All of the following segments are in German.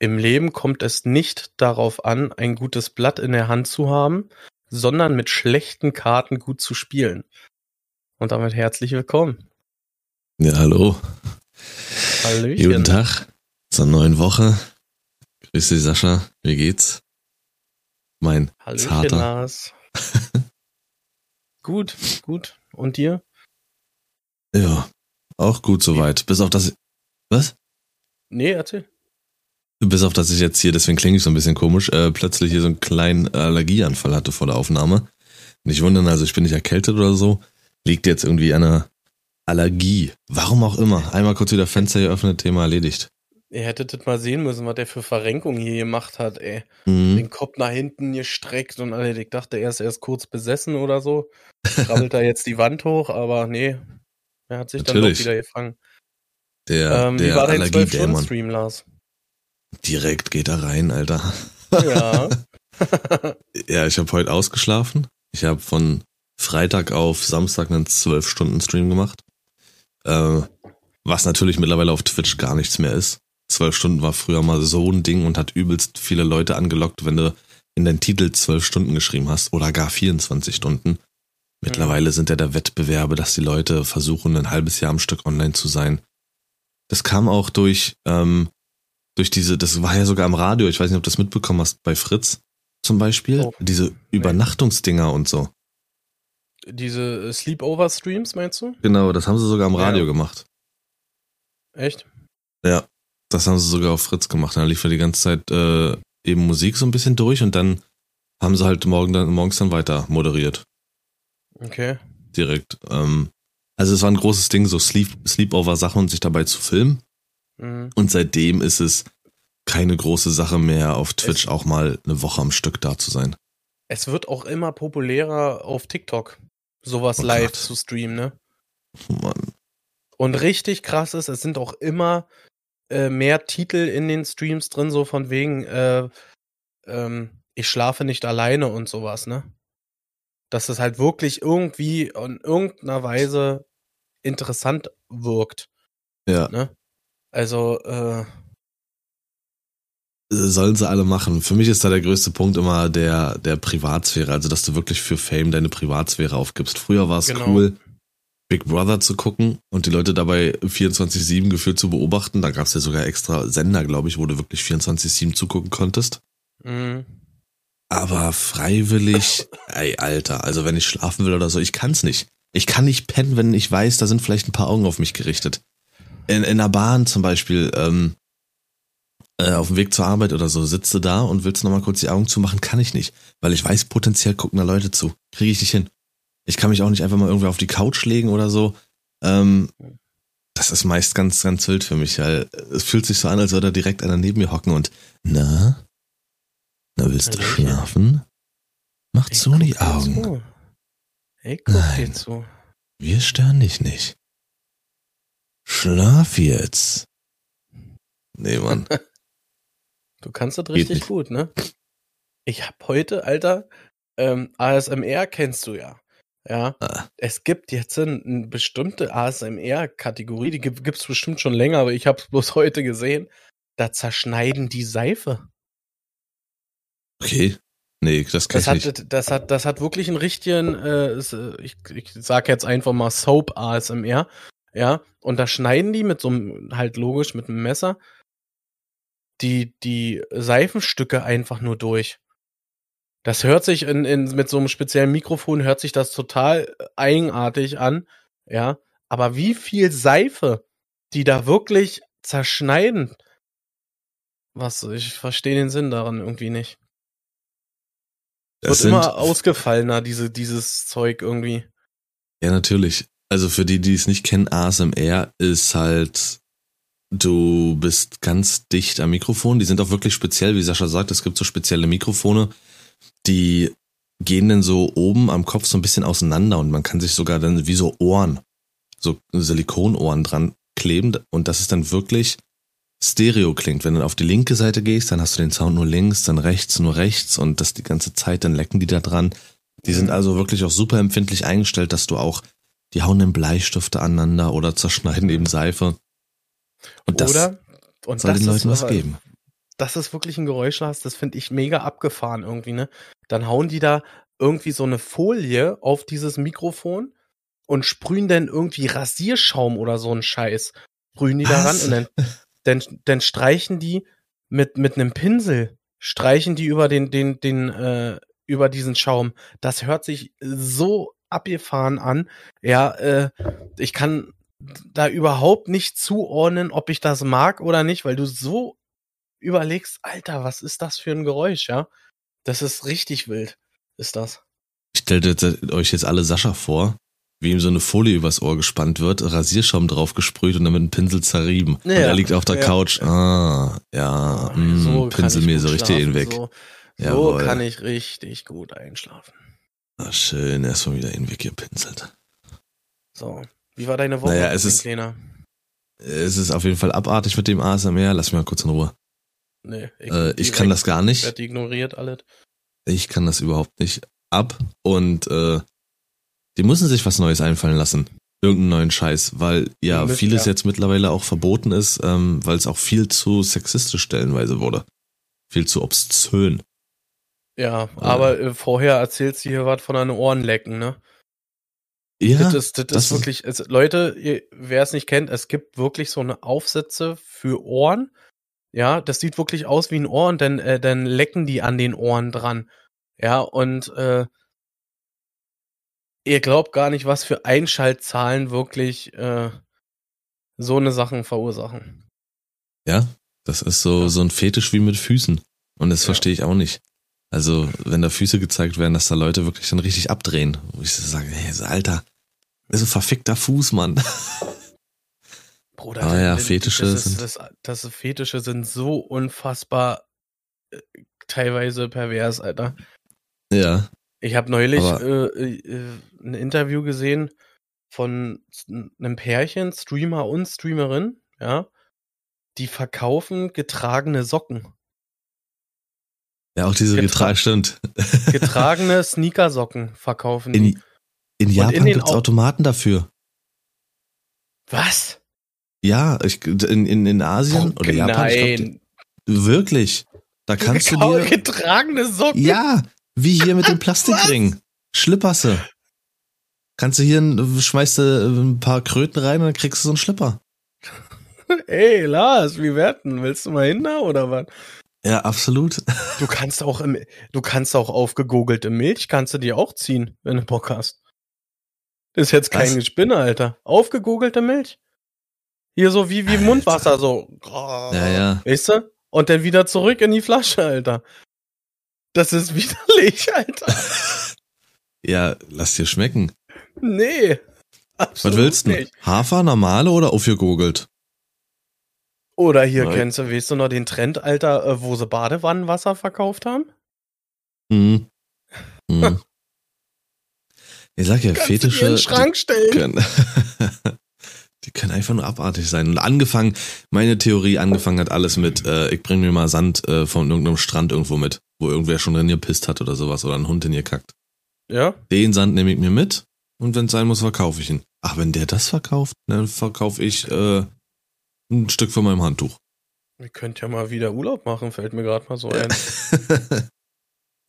Im Leben kommt es nicht darauf an, ein gutes Blatt in der Hand zu haben, sondern mit schlechten Karten gut zu spielen. Und damit herzlich willkommen. Ja, hallo. Hallöchen. Guten Tag zur neuen Woche. Grüß dich, Sascha. Wie geht's? Mein Hallöchen, Zarter. Lars. gut, gut. Und dir? Ja, auch gut soweit. Bis auf das. Was? Nee, erzähl. Bis auf dass ich jetzt hier, deswegen klinge ich so ein bisschen komisch, äh, plötzlich hier so einen kleinen Allergieanfall hatte vor der Aufnahme. Nicht wundern, also ich bin nicht erkältet oder so. Liegt jetzt irgendwie an einer Allergie. Warum auch immer. Einmal kurz wieder Fenster geöffnet, Thema erledigt. Ihr hättet das mal sehen müssen, was der für Verrenkung hier gemacht hat, ey. Mhm. Den Kopf nach hinten gestreckt und alle, ich dachte, er ist erst kurz besessen oder so. Krabbelt da jetzt die Wand hoch, aber nee. Er hat sich dann Natürlich. doch wieder gefangen. Der, ähm, wie der war dein Allergiedämon. 12-Stunden-Stream, Lars? Direkt geht er rein, Alter. Ja. Ja, ich habe heute ausgeschlafen. Ich habe von Freitag auf Samstag einen 12-Stunden-Stream gemacht. Äh, was natürlich mittlerweile auf Twitch gar nichts mehr ist. 12 Stunden war früher mal so ein Ding und hat übelst viele Leute angelockt, wenn du in deinen Titel 12 Stunden geschrieben hast oder gar 24 Stunden. Mittlerweile sind ja der Wettbewerbe, dass die Leute versuchen, ein halbes Jahr am Stück online zu sein. Das kam auch durch, ähm, durch diese, das war ja sogar am Radio, ich weiß nicht, ob du das mitbekommen hast, bei Fritz zum Beispiel, Oh. diese Übernachtungsdinger und so. Diese Sleepover-Streams, meinst du? Genau, das haben sie sogar am Ja. Radio gemacht. Echt? Ja, das haben sie sogar auf Fritz gemacht. Da lief ja die ganze Zeit äh, eben Musik so ein bisschen durch und dann haben sie halt morgen dann, morgens dann weiter moderiert. Okay. Direkt. Ähm, also es war ein großes Ding, so Sleep, Sleepover-Sachen und sich dabei zu filmen. Mhm. Und seitdem ist es keine große Sache mehr, auf Twitch auch mal eine Woche am Stück da zu sein. Es wird auch immer populärer auf TikTok, sowas Oh live Gott. zu streamen, ne? Mann. Und richtig krass ist, es sind auch immer äh, mehr Titel in den Streams drin, so von wegen, äh, ähm, ich schlafe nicht alleine und sowas, ne? Dass es halt wirklich irgendwie in irgendeiner Weise interessant wirkt, Ja, ne? Also, äh, sollen sie alle machen. Für mich ist da der größte Punkt immer der, der Privatsphäre, also dass du wirklich für Fame deine Privatsphäre aufgibst. Früher war es Genau. cool, Big Brother zu gucken und die Leute dabei 24-7 gefühlt zu beobachten. Da gab es ja sogar extra Sender, glaube ich, wo du wirklich 24-7 zugucken konntest. mh, Aber freiwillig, ey, Alter, also wenn ich schlafen will oder so, ich kann's nicht. Ich kann nicht pennen, wenn ich weiß, da sind vielleicht ein paar Augen auf mich gerichtet. In, in der Bahn zum Beispiel, ähm, äh, auf dem Weg zur Arbeit oder so, sitzt du da und willst nochmal kurz die Augen zumachen, kann ich nicht. Weil ich weiß, potenziell gucken da Leute zu. Kriege ich nicht hin. Ich kann mich auch nicht einfach mal irgendwie auf die Couch legen oder so. Ähm, das ist meist ganz, ganz wild für mich, weil es fühlt sich so an, als würde da direkt einer neben mir hocken und, na? Na, willst du schlafen? Mach zu die dir Augen. zu. Guck dir Nein. zu. Wir stören dich nicht. Schlaf jetzt. Nee, Mann. Du kannst das richtig nicht. gut, ne? Ich hab heute, Alter, ähm, ASMR kennst du ja. Ja. Ah. Es gibt jetzt eine, bestimmte ASMR-Kategorie, die gibt es bestimmt schon länger, aber ich habe es bloß heute gesehen. Da zerschneiden die Seife. Okay. Nee, das kann Das ich nicht. hat, das hat, das hat wirklich einen richtigen, äh, äh, ich, ich sag jetzt einfach mal Soap ASMR, ja, und da schneiden die mit so einem, halt logisch mit einem Messer, die, die Seifenstücke einfach nur durch. Das hört sich in, in, mit so einem speziellen Mikrofon hört sich das total eigenartig an, ja, aber wie viel Seife die da wirklich zerschneiden, was, ich verstehe den Sinn daran irgendwie nicht. Das Wird sind, immer ausgefallener, diese, dieses Zeug irgendwie. ja, natürlich. Also für die, die es nicht kennen, ASMR ist halt, du bist ganz dicht am Mikrofon. Die sind auch wirklich speziell, wie Sascha sagt, es gibt so spezielle Mikrofone, die gehen dann so oben am Kopf so ein bisschen auseinander und man kann sich sogar dann wie so Ohren, so Silikonohren dran kleben und das ist dann wirklich Stereo klingt. Wenn du auf die linke Seite gehst, dann hast du den Sound nur links, dann rechts nur rechts und das die ganze Zeit, dann lecken die da dran. Die sind Mhm. also wirklich auch super empfindlich eingestellt, dass du auch, die hauen dann Bleistifte aneinander oder zerschneiden eben Seife. Und das Oder? Und soll das den Leuten was geben. das ist wirklich ein Geräusch, das finde ich mega abgefahren irgendwie, ne? Dann hauen die da irgendwie so eine Folie auf dieses Mikrofon und sprühen dann irgendwie Rasierschaum oder so einen Scheiß. Sprühen die da ran Was? und dann, dann, dann streichen die mit, mit einem Pinsel, streichen die über den, den, den, äh, über diesen Schaum. Das hört sich so abgefahren an. Ja, äh, ich kann da überhaupt nicht zuordnen, ob ich das mag oder nicht, weil du so überlegst, Alter, was ist das für ein Geräusch, ja? Das ist richtig wild, ist das. Stellt jetzt, euch jetzt alle Sascha vor, wie ihm so eine Folie übers Ohr gespannt wird, Rasierschaum drauf gesprüht und dann mit einem Pinsel zerrieben. und Ja, er liegt auf der ja. Couch. Ah, ja, mh, kann Pinsel ich mir so richtig schlafen, ihn weg. So, so kann ich richtig gut einschlafen. Ah, schön, erstmal wieder ihn weggepinselt. So. Wie war deine Woche, Naja, es ist- Kleiner? Es ist auf jeden Fall abartig mit dem ASMR. Lass mich mal kurz in Ruhe. Nee, Äh, ich kann das gar nicht. Wird ignoriert alles. Ich kann das überhaupt nicht ab. Und äh, die müssen sich was Neues einfallen lassen. Irgendeinen neuen Scheiß, weil ja müssen, vieles ja. jetzt mittlerweile auch verboten ist, ähm, weil es auch viel zu sexistisch stellenweise wurde. Viel zu obszön. Ja, aber äh, vorher erzählst du hier was von deinen Ohren lecken, ne? Ja, das ist, das, das ist wirklich, es, Leute, ihr- wer es nicht kennt, es gibt wirklich so eine Aufsätze für Ohren. Ja, das sieht wirklich aus wie ein Ohr und dann, äh, dann lecken die an den Ohren dran. Ja, und äh, ihr glaubt gar nicht, was für Einschaltzahlen wirklich äh, so eine Sachen verursachen. ja, das ist so, so ein Fetisch wie mit Füßen. Und das Ja. verstehe ich auch nicht. Also, wenn da Füße gezeigt werden, dass da Leute wirklich dann richtig abdrehen. Wo ich so sage, hey, so, Alter, das ist ein verfickter Fuß, Mann. Bruder, Ah das- ja, das- Fetische das, sind- Das, das Fetische sind so unfassbar äh, teilweise pervers, Alter. ja. Ich habe neulich äh, äh, ein Interview gesehen von einem Pärchen, Streamer und Streamerin, ja, die verkaufen getragene Socken. Ja, auch diese Getra- Getrage, stimmt. Getragene Sneakersocken verkaufen die. In, in Japan gibt's Au- Automaten dafür. Was? Ja, ich, in, in, in Asien oder Japan, ich glaub, Nein. wirklich. Da kannst du Gekau- dir, getragene Socken? ja, wie hier mit dem Plastikring. Schlipperse. Kannst du hier, ein- schmeißt du ein paar Kröten rein und dann kriegst du so einen Schlipper. Ey, Lars, wie werten? Willst du mal hin da oder was? Ja, absolut. Du kannst auch im, du kannst auch aufgegoogelte Milch kannst du dir auch ziehen, wenn du Bock hast. Das ist jetzt kein Was? Gespinne, Alter. Aufgegoogelte Milch. Hier so wie, wie Alter. Mundwasser, so. Ja, ja. Weißt du? Und dann wieder zurück in die Flasche, Alter. Das ist widerlich, Alter. Ja, lass dir schmecken. Nee. Was willst du? Hafer, normale oder aufgegoogelt? Oder hier Nein. kennst du, weißt du noch den Trend, Alter, äh, wo sie Badewannenwasser verkauft haben? Hm. Hm. Ich sag ja, Kannst dir in Fetische. den Schrank stellen. können, die können einfach nur abartig sein. Und angefangen, meine Theorie angefangen hat alles mit, äh, ich bring mir mal Sand äh, von irgendeinem Strand irgendwo mit, wo irgendwer schon drin gepisst hat oder sowas oder ein Hund in ihr kackt. Ja? Den Sand nehme ich mir mit und wenn es sein muss, verkaufe ich ihn. Ach, wenn der das verkauft, dann verkaufe ich äh, ein Stück von meinem Handtuch. Wir könnt ja mal wieder Urlaub machen, fällt mir gerade mal so ein.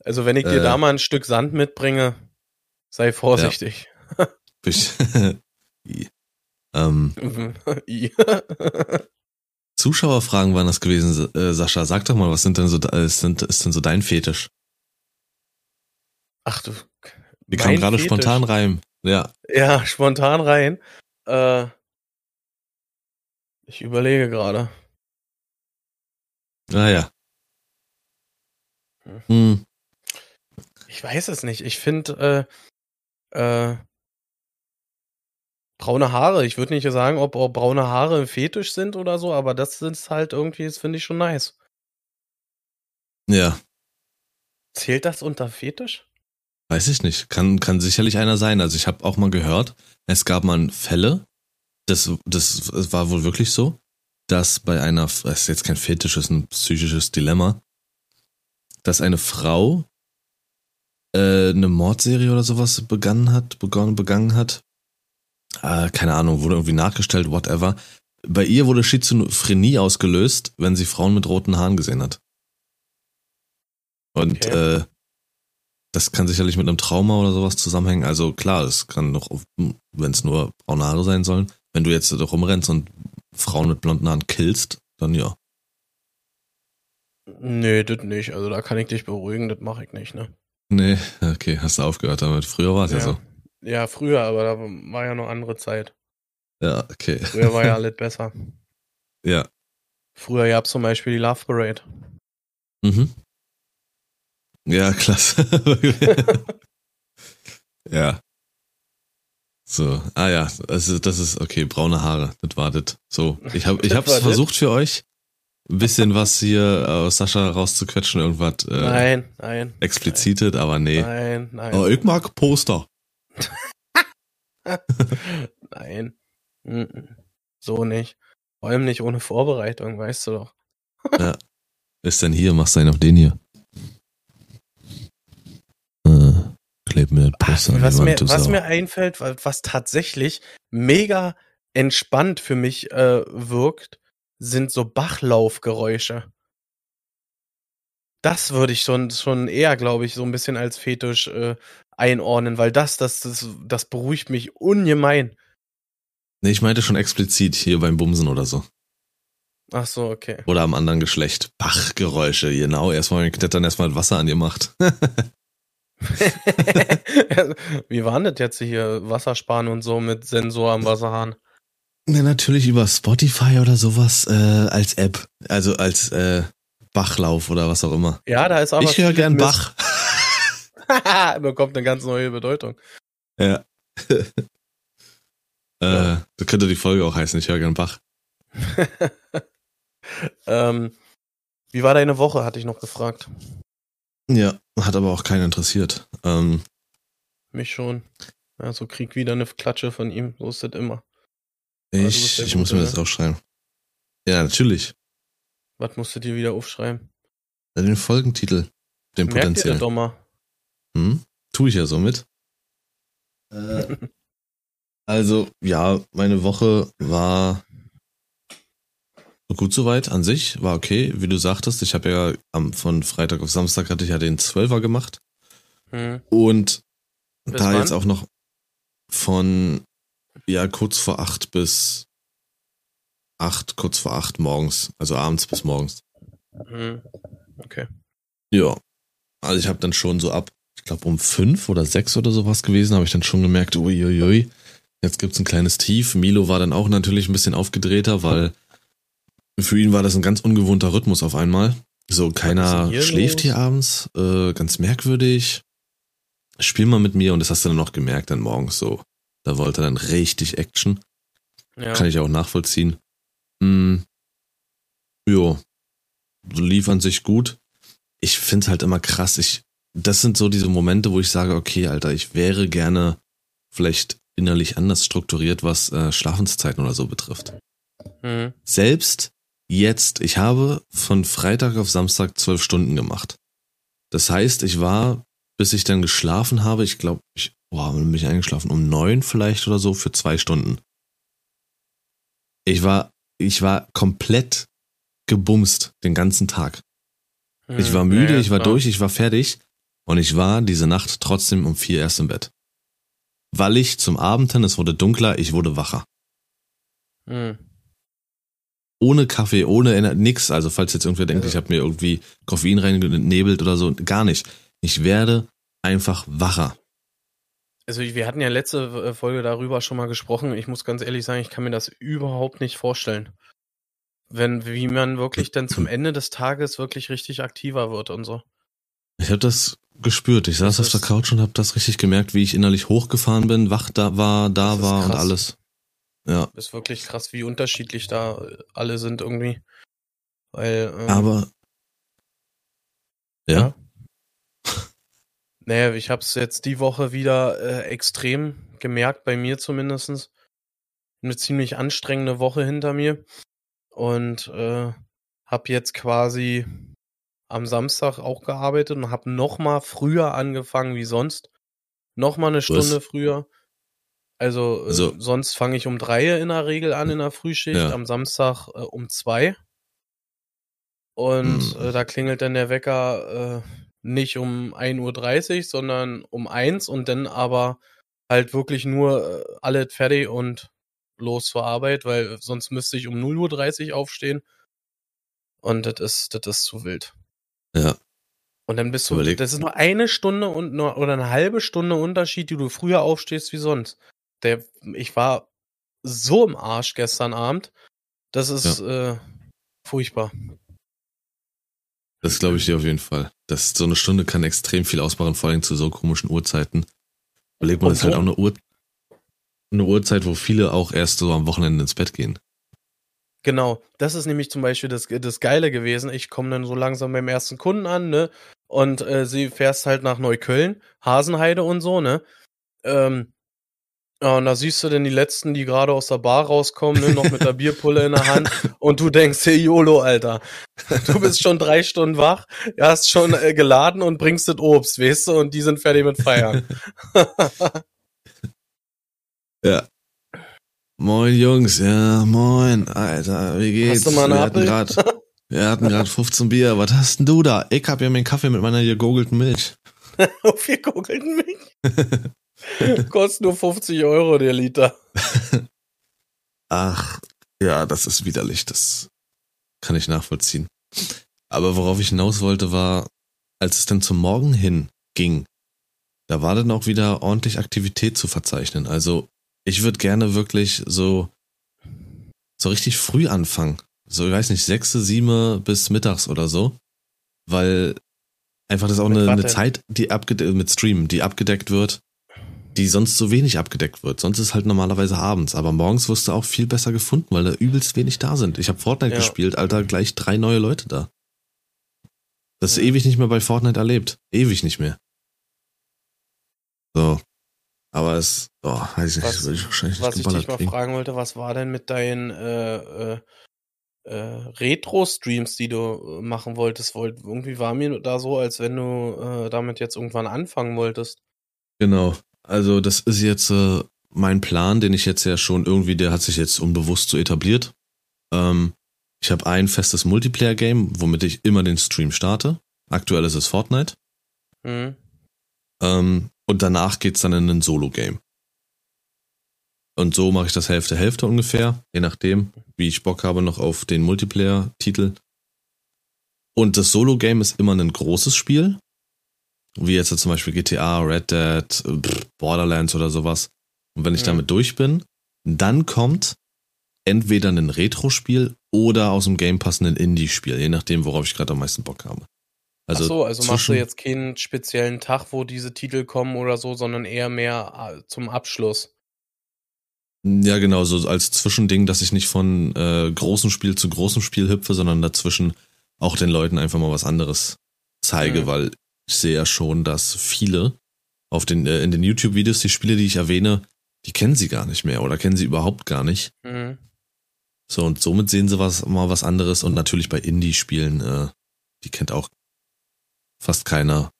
Also wenn ich dir Äh. da mal ein Stück Sand mitbringe, sei vorsichtig. ich, ähm. Zuschauerfragen waren das gewesen, äh, Sascha. Sag doch mal, was sind denn so, äh, ist, denn, ist denn so dein Fetisch? Ach du. Die kam gerade spontan rein. Ja. Ja, spontan rein. Äh, ich überlege gerade. Naja. Hm. Ich weiß es nicht. Ich finde äh, äh, braune Haare. Ich würde nicht sagen, ob, ob braune Haare ein Fetisch sind oder so, aber das sind halt irgendwie, das finde ich schon nice. Ja, Zählt das unter Fetisch? weiß ich nicht. Kann, kann sicherlich einer sein. Also ich habe auch mal gehört, es gab mal Fälle, das, das, war wohl wirklich so, dass bei einer, das ist jetzt kein Fetisch, das ist ein psychisches Dilemma, dass eine Frau äh, eine Mordserie oder sowas begangen hat, begonnen, begangen hat. Äh, keine Ahnung, wurde irgendwie nachgestellt, whatever. bei ihr wurde Schizophrenie ausgelöst, wenn sie Frauen mit roten Haaren gesehen hat. Und Okay. äh, das kann sicherlich mit einem Trauma oder sowas zusammenhängen. Also klar, es kann doch, wenn es nur braune Haare sein sollen, wenn du jetzt doch rumrennst und Frauen mit blonden Haaren killst, dann ja. Nö, das nicht. Also da kann ich dich beruhigen, das mache ich nicht, ne? Nee, okay, hast du aufgehört damit. Früher war es ja. so. Ja, früher, aber da war ja noch andere Zeit. Ja, okay. Früher war ja alles besser. Ja. Früher gab es zum Beispiel die Love Parade. Mhm. Ja, klasse. ja. So, ah ja, also das ist okay, braune Haare, das war das. So, ich habe ich Das hab's das? versucht für euch, ein bisschen was hier aus Sascha rauszuquetschen, irgendwas äh, nein, nein. explizites, aber nee. Nein, nein. Aber ich mag Poster. Nein. So nicht. Vor allem nicht ohne Vorbereitung, weißt du doch. Ist denn hier, machst du einen auf den hier? Kleb mir das Poster an was mir, was mir einfällt, wa- was tatsächlich mega entspannt für mich äh, wirkt, sind so Bachlaufgeräusche. Das würde ich schon, schon eher, glaube ich, so ein bisschen als Fetisch äh, einordnen, weil das, das, das, das beruhigt mich ungemein. Nee, ich meinte schon explizit hier beim Bumsen oder so. Ach so, okay. Oder am anderen Geschlecht. Bachgeräusche, genau. Erstmal mit Klettern erstmal Wasser an dir macht. Wie war das jetzt hier? Wassersparen und so mit Sensor am Wasserhahn. Ne, natürlich über Spotify oder sowas äh, als App. Also als äh, Bachlauf oder was auch immer. Ja, da ist aber. ich höre gern. Bach. Bekommt eine ganz neue Bedeutung. Ja. äh, das könnte die Folge auch heißen. Ich höre gern Bach. ähm, wie war deine Woche, hatte ich noch gefragt. Ja, hat aber auch keinen interessiert. Ähm, Mich schon. Also krieg wieder eine Klatsche von ihm. So ist das immer. bist ich ich muss mir das ne? aufschreiben. Ja, natürlich. Was musst du dir wieder aufschreiben? Den Folgentitel. Den Merk dir das potenziellen. doch mal. Hm? Tu ich ja so mit. Äh, also, ja, meine Woche war gut soweit an sich, war okay. Wie du sagtest, ich habe ja am, von Freitag auf Samstag hatte ich ja den Zwölfer gemacht. Hm. Und Bis da wann? jetzt auch noch von, ja, kurz vor acht bis acht, kurz vor acht morgens, also abends bis morgens. Hm. Okay. Ja. Also ich habe dann schon so ab, ich glaube um fünf oder sechs oder sowas gewesen, habe ich dann schon gemerkt, uiuiui, jetzt gibt's ein kleines Tief. Milo war dann auch natürlich ein bisschen aufgedrehter, weil für ihn war das ein ganz ungewohnter Rhythmus auf einmal. So, keiner hier schläft los? hier abends, äh, ganz merkwürdig. Spiel mal mit mir und das hast du dann noch gemerkt dann morgens so. Da wollte er dann richtig Action. Ja. Kann ich auch nachvollziehen. Hm. Jo. Lief an sich gut. Ich find's halt immer krass. Ich, das sind so diese Momente, wo ich sage, okay, Alter, ich wäre gerne vielleicht innerlich anders strukturiert, was äh, Schlafenszeiten oder so betrifft. Hm. Selbst jetzt, ich habe von Freitag auf Samstag zwölf Stunden gemacht. Das heißt, ich war, bis ich dann geschlafen habe, ich glaube, ich, boah, bin ich eingeschlafen? Um neun vielleicht oder so für zwei Stunden. Ich war, ich war komplett gebumst den ganzen Tag. Ich Hm. war müde, Ja, ich war klar. durch, ich war fertig und ich war diese Nacht trotzdem um vier erst im Bett. Weil ich zum Abend hin, es wurde dunkler, ich wurde wacher. Hm. Ohne Kaffee, ohne Ener- nix. Also falls jetzt irgendwer denkt, Ja. ich habe mir irgendwie Koffein reingenebelt oder so, gar nicht. Ich werde einfach wacher. Also wir hatten ja letzte äh, Folge darüber schon mal gesprochen. Ich muss ganz ehrlich sagen, ich kann mir das überhaupt nicht vorstellen. Wenn, wie man wirklich dann zum Ende des Tages wirklich richtig aktiver wird und so. Ich habe das gespürt. Ich saß auf der Couch und habe das richtig gemerkt, wie ich innerlich hochgefahren bin, wach da war, da war und krass. alles. Ja, Ist wirklich krass, wie unterschiedlich da äh, alle sind irgendwie. Weil, ähm, aber ja, Naja, ich habe es jetzt die Woche wieder äh, extrem gemerkt, bei mir zumindestens Eine ziemlich anstrengende Woche hinter mir und äh, habe jetzt quasi am Samstag auch gearbeitet und habe noch mal früher angefangen wie sonst. Noch mal eine Stunde früher. Also, äh, Also- sonst fange ich um drei in der Regel an in der Frühschicht, Ja. am Samstag äh, um zwei. Und Hm. äh, da klingelt dann der Wecker äh, nicht um 1.30 Uhr, sondern um eins und dann aber halt wirklich nur äh, alles fertig und los zur Arbeit, weil sonst müsste ich um 0.30 Uhr aufstehen. Und das ist, das ist zu wild. Ja. Und dann bist du, Überleg. das ist nur eine Stunde und nur, oder eine halbe Stunde Unterschied, die du früher aufstehst wie sonst. Der, ich war so im Arsch gestern Abend. Das ist äh, furchtbar. Das glaube ich dir auf jeden Fall. Das, so eine Stunde kann extrem viel ausmachen, vor allem zu so komischen Uhrzeiten. Überlegt man, das ist halt auch eine Uhr, eine Uhrzeit, wo viele auch erst so am Wochenende ins Bett gehen. Genau, das ist nämlich zum Beispiel das, das Geile gewesen. Ich komme dann so langsam beim ersten Kunden an, ne? Und äh, sie fährst halt nach Neukölln, Hasenheide und so, ne? Ähm, ja, und da siehst du denn die letzten, die gerade aus der Bar rauskommen, ne? noch mit der Bierpulle in der Hand. Und du denkst, hey YOLO, Alter. Du bist schon drei Stunden wach, hast schon äh, geladen und bringst das Obst, weißt du? Und die sind fertig mit Feiern. Ja. Moin Jungs, ja, moin, Alter, wie geht's? Hast du mal einen wir hatten Apfel? grad, wir hatten gerade 15 Bier, was hast denn du da? Ich hab ja meinen Kaffee mit meiner gegurgelten Milch. Auf Kugeln mich. Kostet nur 50 Euro der Liter. Ach, ja, das ist widerlich, das kann ich nachvollziehen. Aber worauf ich hinaus wollte, war, als es dann zum Morgen hin ging, da war dann auch wieder ordentlich Aktivität zu verzeichnen. Also ich würde gerne wirklich so, so richtig früh anfangen. So, ich weiß nicht, sechste, sieben bis mittags oder so. Weil einfach das ist auch eine, eine? Zeit, die abgedeckt, mit Stream, die abgedeckt wird, die sonst so wenig abgedeckt wird. Sonst ist halt normalerweise abends. Aber morgens wirst du auch viel besser gefunden, weil da übelst wenig da sind. Ich habe Fortnite Ja. gespielt, Alter, gleich drei neue Leute da. Das ist Ja. ewig nicht mehr bei Fortnite erlebt. Ewig nicht mehr. So. Aber es, oh, weiß ich nicht, Was- würde ich wahrscheinlich Was nicht ich dich mal kriegen. fragen wollte, was war denn mit deinen äh, äh, äh, Retro-Streams, die du äh, machen wolltest? Wollt, irgendwie war mir da so, als wenn du äh, damit jetzt irgendwann anfangen wolltest. Genau. Also das ist jetzt äh, mein Plan, den ich jetzt ja schon irgendwie, der hat sich jetzt unbewusst so etabliert. Ähm, ich habe ein festes Multiplayer-Game, womit ich immer den Stream starte. Aktuell ist es Fortnite. Hm? Ähm, und danach geht's dann in ein Solo-Game. Und so mache ich das Hälfte Hälfte ungefähr, je nachdem, wie ich Bock habe noch auf den Multiplayer-Titel. Und das Solo-Game ist immer ein großes Spiel, wie jetzt zum Beispiel GTA, Red Dead, Borderlands oder sowas. Und wenn ich Mhm. damit durch bin, dann kommt entweder ein Retro-Spiel oder aus dem Game Pass ein Indie-Spiel, je nachdem, worauf ich gerade am meisten Bock habe. Also, Ach so, also machst du jetzt keinen speziellen Tag, wo diese Titel kommen oder so, sondern eher mehr äh, zum Abschluss. Ja, genau, so als Zwischending, dass ich nicht von äh, großem Spiel zu großem Spiel hüpfe, sondern dazwischen auch den Leuten einfach mal was anderes zeige, Mhm. weil ich sehe ja schon, dass viele auf den, äh, in den YouTube-Videos die Spiele, die ich erwähne, die kennen sie gar nicht mehr oder kennen sie überhaupt gar nicht. Mhm. So, und somit sehen sie was, mal was anderes und natürlich bei Indie-Spielen, äh, die kennt auch fast keiner.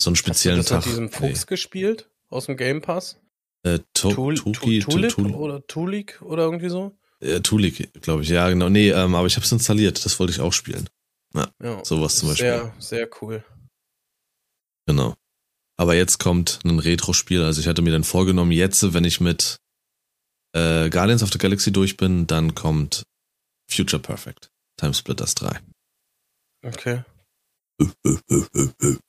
So einen speziellen Hast du das Tag. mit diesem Fuchs gespielt aus dem Game Pass? Nee. Äh, to Tul- Tuki, Tu- Tulip Tu- Tu- oder Tulik oder irgendwie so? Äh, Tulik, glaube ich. Ja, genau. Nee, ähm, aber ich habe es installiert. Das wollte ich auch spielen. Ja. Sowas zum Beispiel. Sehr, sehr cool. Genau. Aber jetzt kommt ein Retro-Spiel. Also ich hatte mir dann vorgenommen, jetzt, wenn ich mit äh, Guardians of the Galaxy durch bin, dann kommt Future Perfect. Timesplitters 3. Okay.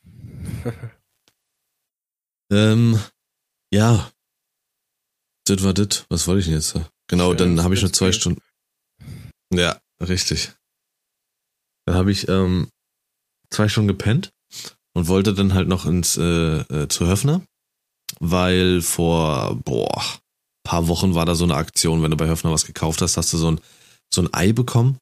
ähm, ja. Das war das. Was wollte ich denn jetzt? Genau, Schön, dann habe ich nur zwei Splitscreen. Stunden. Ja, richtig. Dann habe ich ähm, zwei Stunden gepennt und wollte dann halt noch ins äh, äh, zu Höfner, weil vor boah paar Wochen war da so eine Aktion, wenn du bei Höfner was gekauft hast, hast du so ein so ein Ei bekommen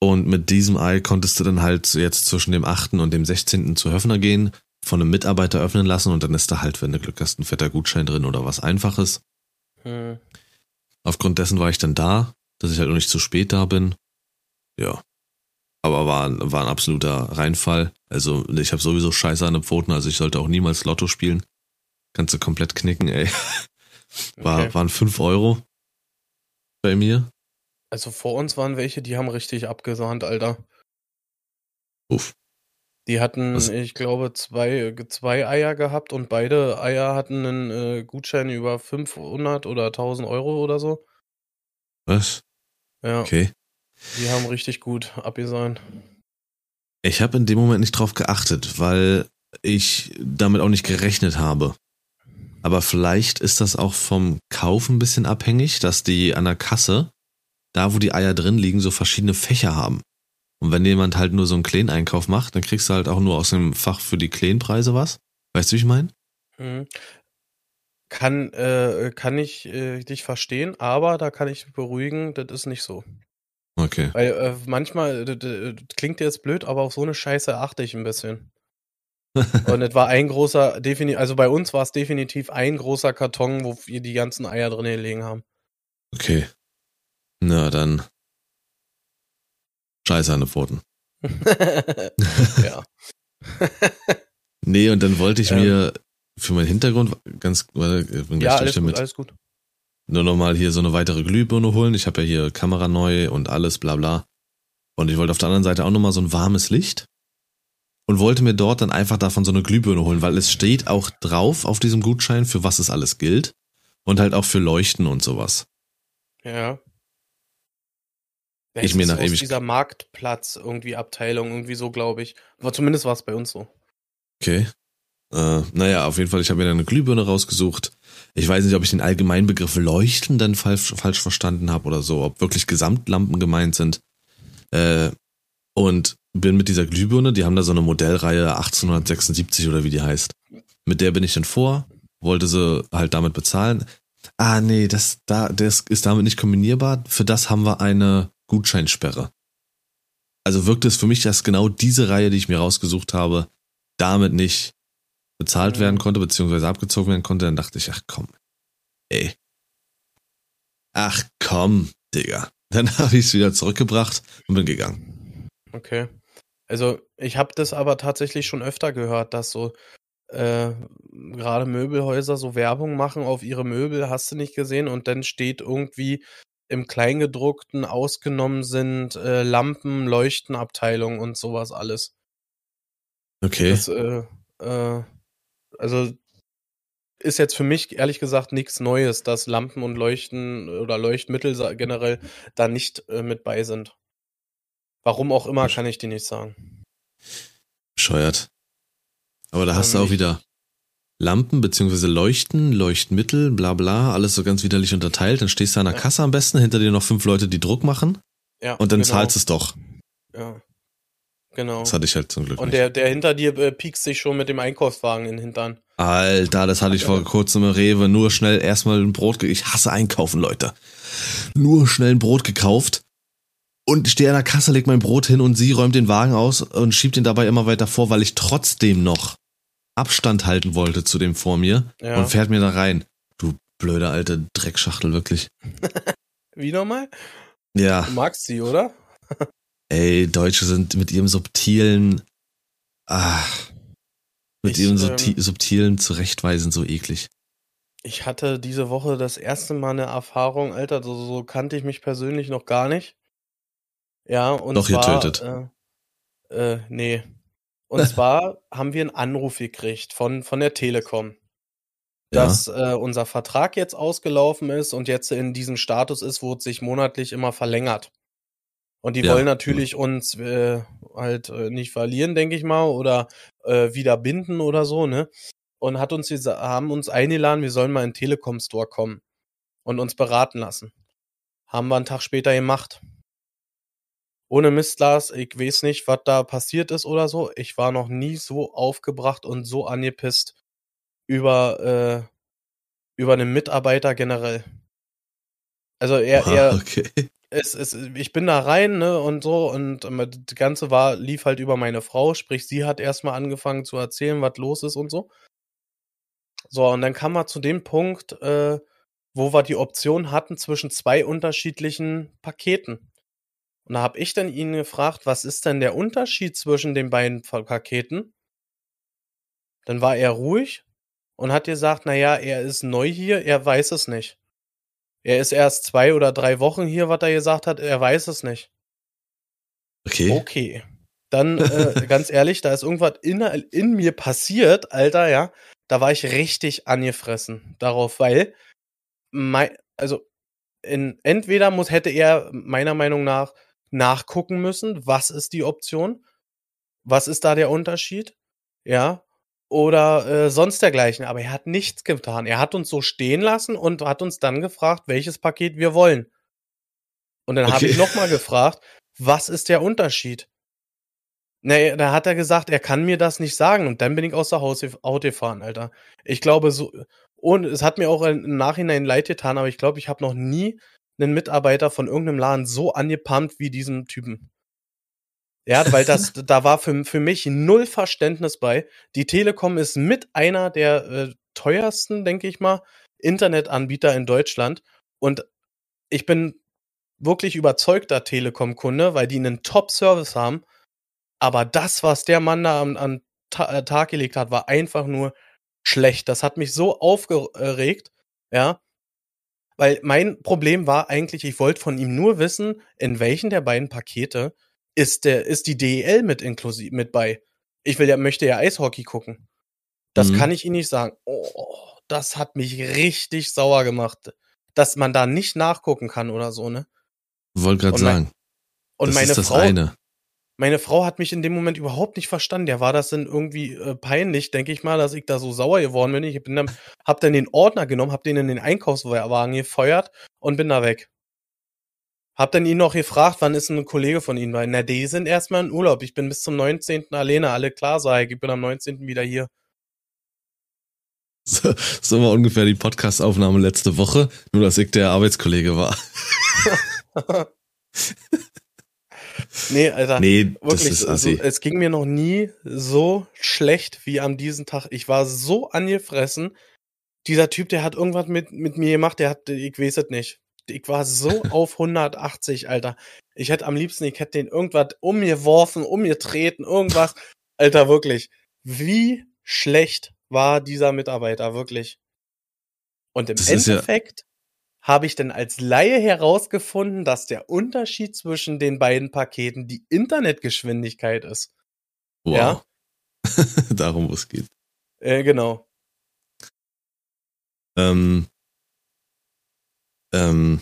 und mit diesem Ei konntest du dann halt jetzt zwischen dem 8. und dem 16. zu Höfner gehen, von einem Mitarbeiter öffnen lassen und dann ist da halt, wenn du Glück hast, ein fetter Gutschein drin oder was Einfaches. Hm. Aufgrund dessen war ich dann da, dass ich halt noch nicht zu spät da bin. Ja. Aber war, ein- war ein absoluter Reinfall. Also ich habe sowieso Scheiße an den Pfoten, also ich sollte auch niemals Lotto spielen. Kannst du komplett knicken, ey. War, Okay. Waren fünf Euro bei mir. Also vor uns waren welche, die haben richtig abgesahnt, Alter. Uff. Die hatten, Was- ich glaube, zwei, zwei Eier gehabt und beide Eier hatten einen äh, Gutschein über 500 oder 1000 Euro oder so. Was? Ja, Okay. Die haben richtig gut abgesahnt. Ich habe in dem Moment nicht drauf geachtet, weil ich damit auch nicht gerechnet habe. Aber vielleicht ist das auch vom Kauf ein bisschen abhängig, dass die an der Kasse, da wo die Eier drin liegen, so verschiedene Fächer haben. Und wenn jemand halt nur so einen kleinen Einkauf macht, dann kriegst du halt auch nur aus dem Fach für die kleinen Preise was. Weißt du, wie ich meine? Mhm. Kann, äh, kann ich äh, dich verstehen, aber da kann ich beruhigen, das ist nicht so. Okay. Weil äh, manchmal, klingt jetzt blöd, aber auf so eine Scheiße achte ich ein bisschen. Und es war ein großer, definitiv, also bei uns war es definitiv ein großer Karton, wo wir die ganzen Eier drin gelegen haben. Okay. Na dann. Scheiße an den Pfoten. ja. Nee, und dann wollte ich Ähm. mir für meinen Hintergrund ganz, warte, ich bin gleich ja, durch alles gut, damit. alles gut. Nur nochmal hier so eine weitere Glühbirne holen. Ich habe ja hier Kamera neu und alles, bla bla. Und ich wollte auf der anderen Seite auch nochmal so ein warmes Licht. Und wollte mir dort dann einfach davon so eine Glühbirne holen, weil es steht auch drauf auf diesem Gutschein, für was es alles gilt. Und halt auch für Leuchten und sowas. Ja. Ich mir ist nach aus ewig- dieser Marktplatz irgendwie Abteilung, irgendwie so, glaube ich. Aber zumindest war es bei uns so. Okay. Äh, naja, auf jeden Fall, ich habe mir dann eine Glühbirne rausgesucht. Ich weiß nicht, ob ich den allgemeinen Begriff Leuchten dann falsch, falsch verstanden habe oder so, ob wirklich Gesamtlampen gemeint sind. Äh, und bin mit dieser Glühbirne, die haben da so eine Modellreihe 1876 oder wie die heißt. Mit der bin ich dann vor, wollte sie halt damit bezahlen. Ah, nee, das, da, das ist damit nicht kombinierbar. Für das haben wir eine Gutscheinsperre. Also wirkt es für mich, dass genau diese Reihe, die ich mir rausgesucht habe, damit nicht bezahlt werden konnte, beziehungsweise abgezogen werden konnte, dann dachte ich, ach komm, ey. Ach komm, Digga. Dann habe ich es wieder zurückgebracht und bin gegangen. Okay. Also ich habe das aber tatsächlich schon öfter gehört, dass so äh, gerade Möbelhäuser so Werbung machen auf ihre Möbel, hast du nicht gesehen, und dann steht irgendwie im Kleingedruckten ausgenommen sind äh, Lampen, Leuchtenabteilung und sowas alles. Okay. Das, äh, äh, also ist jetzt für mich ehrlich gesagt nichts Neues, dass Lampen und Leuchten oder Leuchtmittel generell da nicht äh, mit bei sind. Warum auch immer, kann ich dir nicht sagen. Bescheuert. Aber da hast du Ähm, auch wieder Lampen, beziehungsweise Leuchten, Leuchtmittel, bla bla, alles so ganz widerlich unterteilt. Dann stehst du an der Ja. Kasse am besten, hinter dir noch fünf Leute, die Druck machen Ja, und dann genau. zahlst du es doch. Ja. Genau. Das hatte ich halt zum Glück Und nicht. der, der hinter dir äh, piekst sich schon mit dem Einkaufswagen in den Hintern. Alter, das hatte ich vor kurzem im Rewe. Nur schnell erstmal ein Brot. Ich hasse einkaufen, Leute. Nur schnell ein Brot gekauft. Und stehe an der Kasse, leg mein Brot hin und sie räumt den Wagen aus und schiebt ihn dabei immer weiter vor, weil ich trotzdem noch Abstand halten wollte zu dem vor mir Ja. und fährt mir da rein. Du blöde alte Dreckschachtel, wirklich. Wie nochmal? Ja, Du magst sie, oder? ey, Deutsche sind mit ihrem subtilen, ah, mit Ich, ihrem ähm, subti subtilen Zurechtweisen so eklig. Ich hatte diese Woche das erste Mal eine Erfahrung, Alter, so, so kannte ich mich persönlich noch gar nicht. Ja, und Doch, zwar, tötet. Äh, äh, nee. Und zwar haben wir einen Anruf gekriegt von, von der Telekom, Ja. dass äh, unser Vertrag jetzt ausgelaufen ist und jetzt in diesem Status ist, wo es sich monatlich immer verlängert. Und die Ja, wollen natürlich uns äh, halt äh, nicht verlieren, denke ich mal, oder äh, wieder binden oder so, ne? Und hat uns haben uns eingeladen, wir sollen mal in den Telekom Store kommen und uns beraten lassen. Haben wir einen Tag später gemacht. Ohne Mist, Lars, ich weiß nicht, was da passiert ist oder so. Ich war noch nie so aufgebracht und so angepisst über, äh, über einen Mitarbeiter generell. Also er, er, okay. Es, es, ich bin da rein, ne, und so, und ähm, das Ganze war, lief halt über meine Frau, sprich, sie hat erstmal angefangen zu erzählen, was los ist und so. So, und dann kam man zu dem Punkt, äh, wo wir die Option hatten zwischen zwei unterschiedlichen Paketen. Und da habe ich dann ihn gefragt, was ist denn der Unterschied zwischen den beiden Pa- Paketen? Dann war er ruhig und hat gesagt, naja, er ist neu hier, er weiß es nicht. Er ist erst zwei oder drei Wochen hier, was er gesagt hat, er weiß es nicht. Okay. Okay. Dann, äh, ganz ehrlich, da ist irgendwas in, in mir passiert, Alter, ja. Da war ich richtig angefressen darauf, weil, mein, also, in, entweder muss, hätte er meiner Meinung nach nachgucken müssen, was ist die Option, was ist da der Unterschied, ja, oder äh, sonst dergleichen. Aber er hat nichts getan. Er hat uns so stehen lassen und hat uns dann gefragt, welches Paket wir wollen. Und dann okay. habe ich nochmal gefragt, was ist der Unterschied? Nee, da hat er gesagt, er kann mir das nicht sagen. Und dann bin ich aus der Haus Auto gefahren, Alter. Ich glaube, so, und es hat mir auch im Nachhinein leid getan, aber ich glaube, ich habe noch nie einen Mitarbeiter von irgendeinem Laden so angepumpt wie diesem Typen. Ja, weil das, da war für, für mich null Verständnis bei. Die Telekom ist mit einer der äh, teuersten, denke ich mal, Internetanbieter in Deutschland. Und ich bin wirklich überzeugter Telekom-Kunde, weil die einen Top-Service haben. Aber das, was der Mann da am, am Ta äh, Tag gelegt hat, war einfach nur schlecht. Das hat mich so aufgeregt, ja. Weil mein Problem war eigentlich, ich wollte von ihm nur wissen, in welchen der beiden Pakete ist der, ist die DEL mit inklusiv, mit bei. Ich will ja, möchte ja Eishockey gucken. Das mhm. kann ich Ihnen nicht sagen. Oh, das hat mich richtig sauer gemacht, dass man da nicht nachgucken kann oder so, ne? Wollte gerade sagen. Und das meine Frau, eine. meine Frau hat mich in dem Moment überhaupt nicht verstanden. Der war das dann irgendwie äh, peinlich, denke ich mal, dass ich da so sauer geworden bin. Ich bin dann, hab dann den Ordner genommen, hab den in den Einkaufswagen gefeuert und bin da weg. Hab dann ihn noch gefragt, wann ist ein Kollege von Ihnen? Weil, na, die sind erstmal in Urlaub. Ich bin bis zum 19. alleine, alle klar, sag ich. Ich bin am 19. wieder hier. So, so war ungefähr die Podcast-Aufnahme letzte Woche, nur dass ich der Arbeitskollege war. nee, Alter. Nee, wirklich, das ist assi. So, es ging mir noch nie so schlecht wie an diesem Tag. Ich war so angefressen. Dieser Typ, der hat irgendwas mit, mit mir gemacht, der hat, ich weiß es nicht. Ich war so auf 180, Alter. Ich hätte am liebsten, ich hätte den irgendwas umgeworfen, umgetreten, irgendwas. Alter, wirklich. Wie schlecht war dieser Mitarbeiter, wirklich. Und im das Endeffekt habe ich dann als Laie herausgefunden, dass der Unterschied zwischen den beiden Paketen die Internetgeschwindigkeit ist. Wow. Ja? Darum, wo es geht. Äh, genau. Ähm, ähm,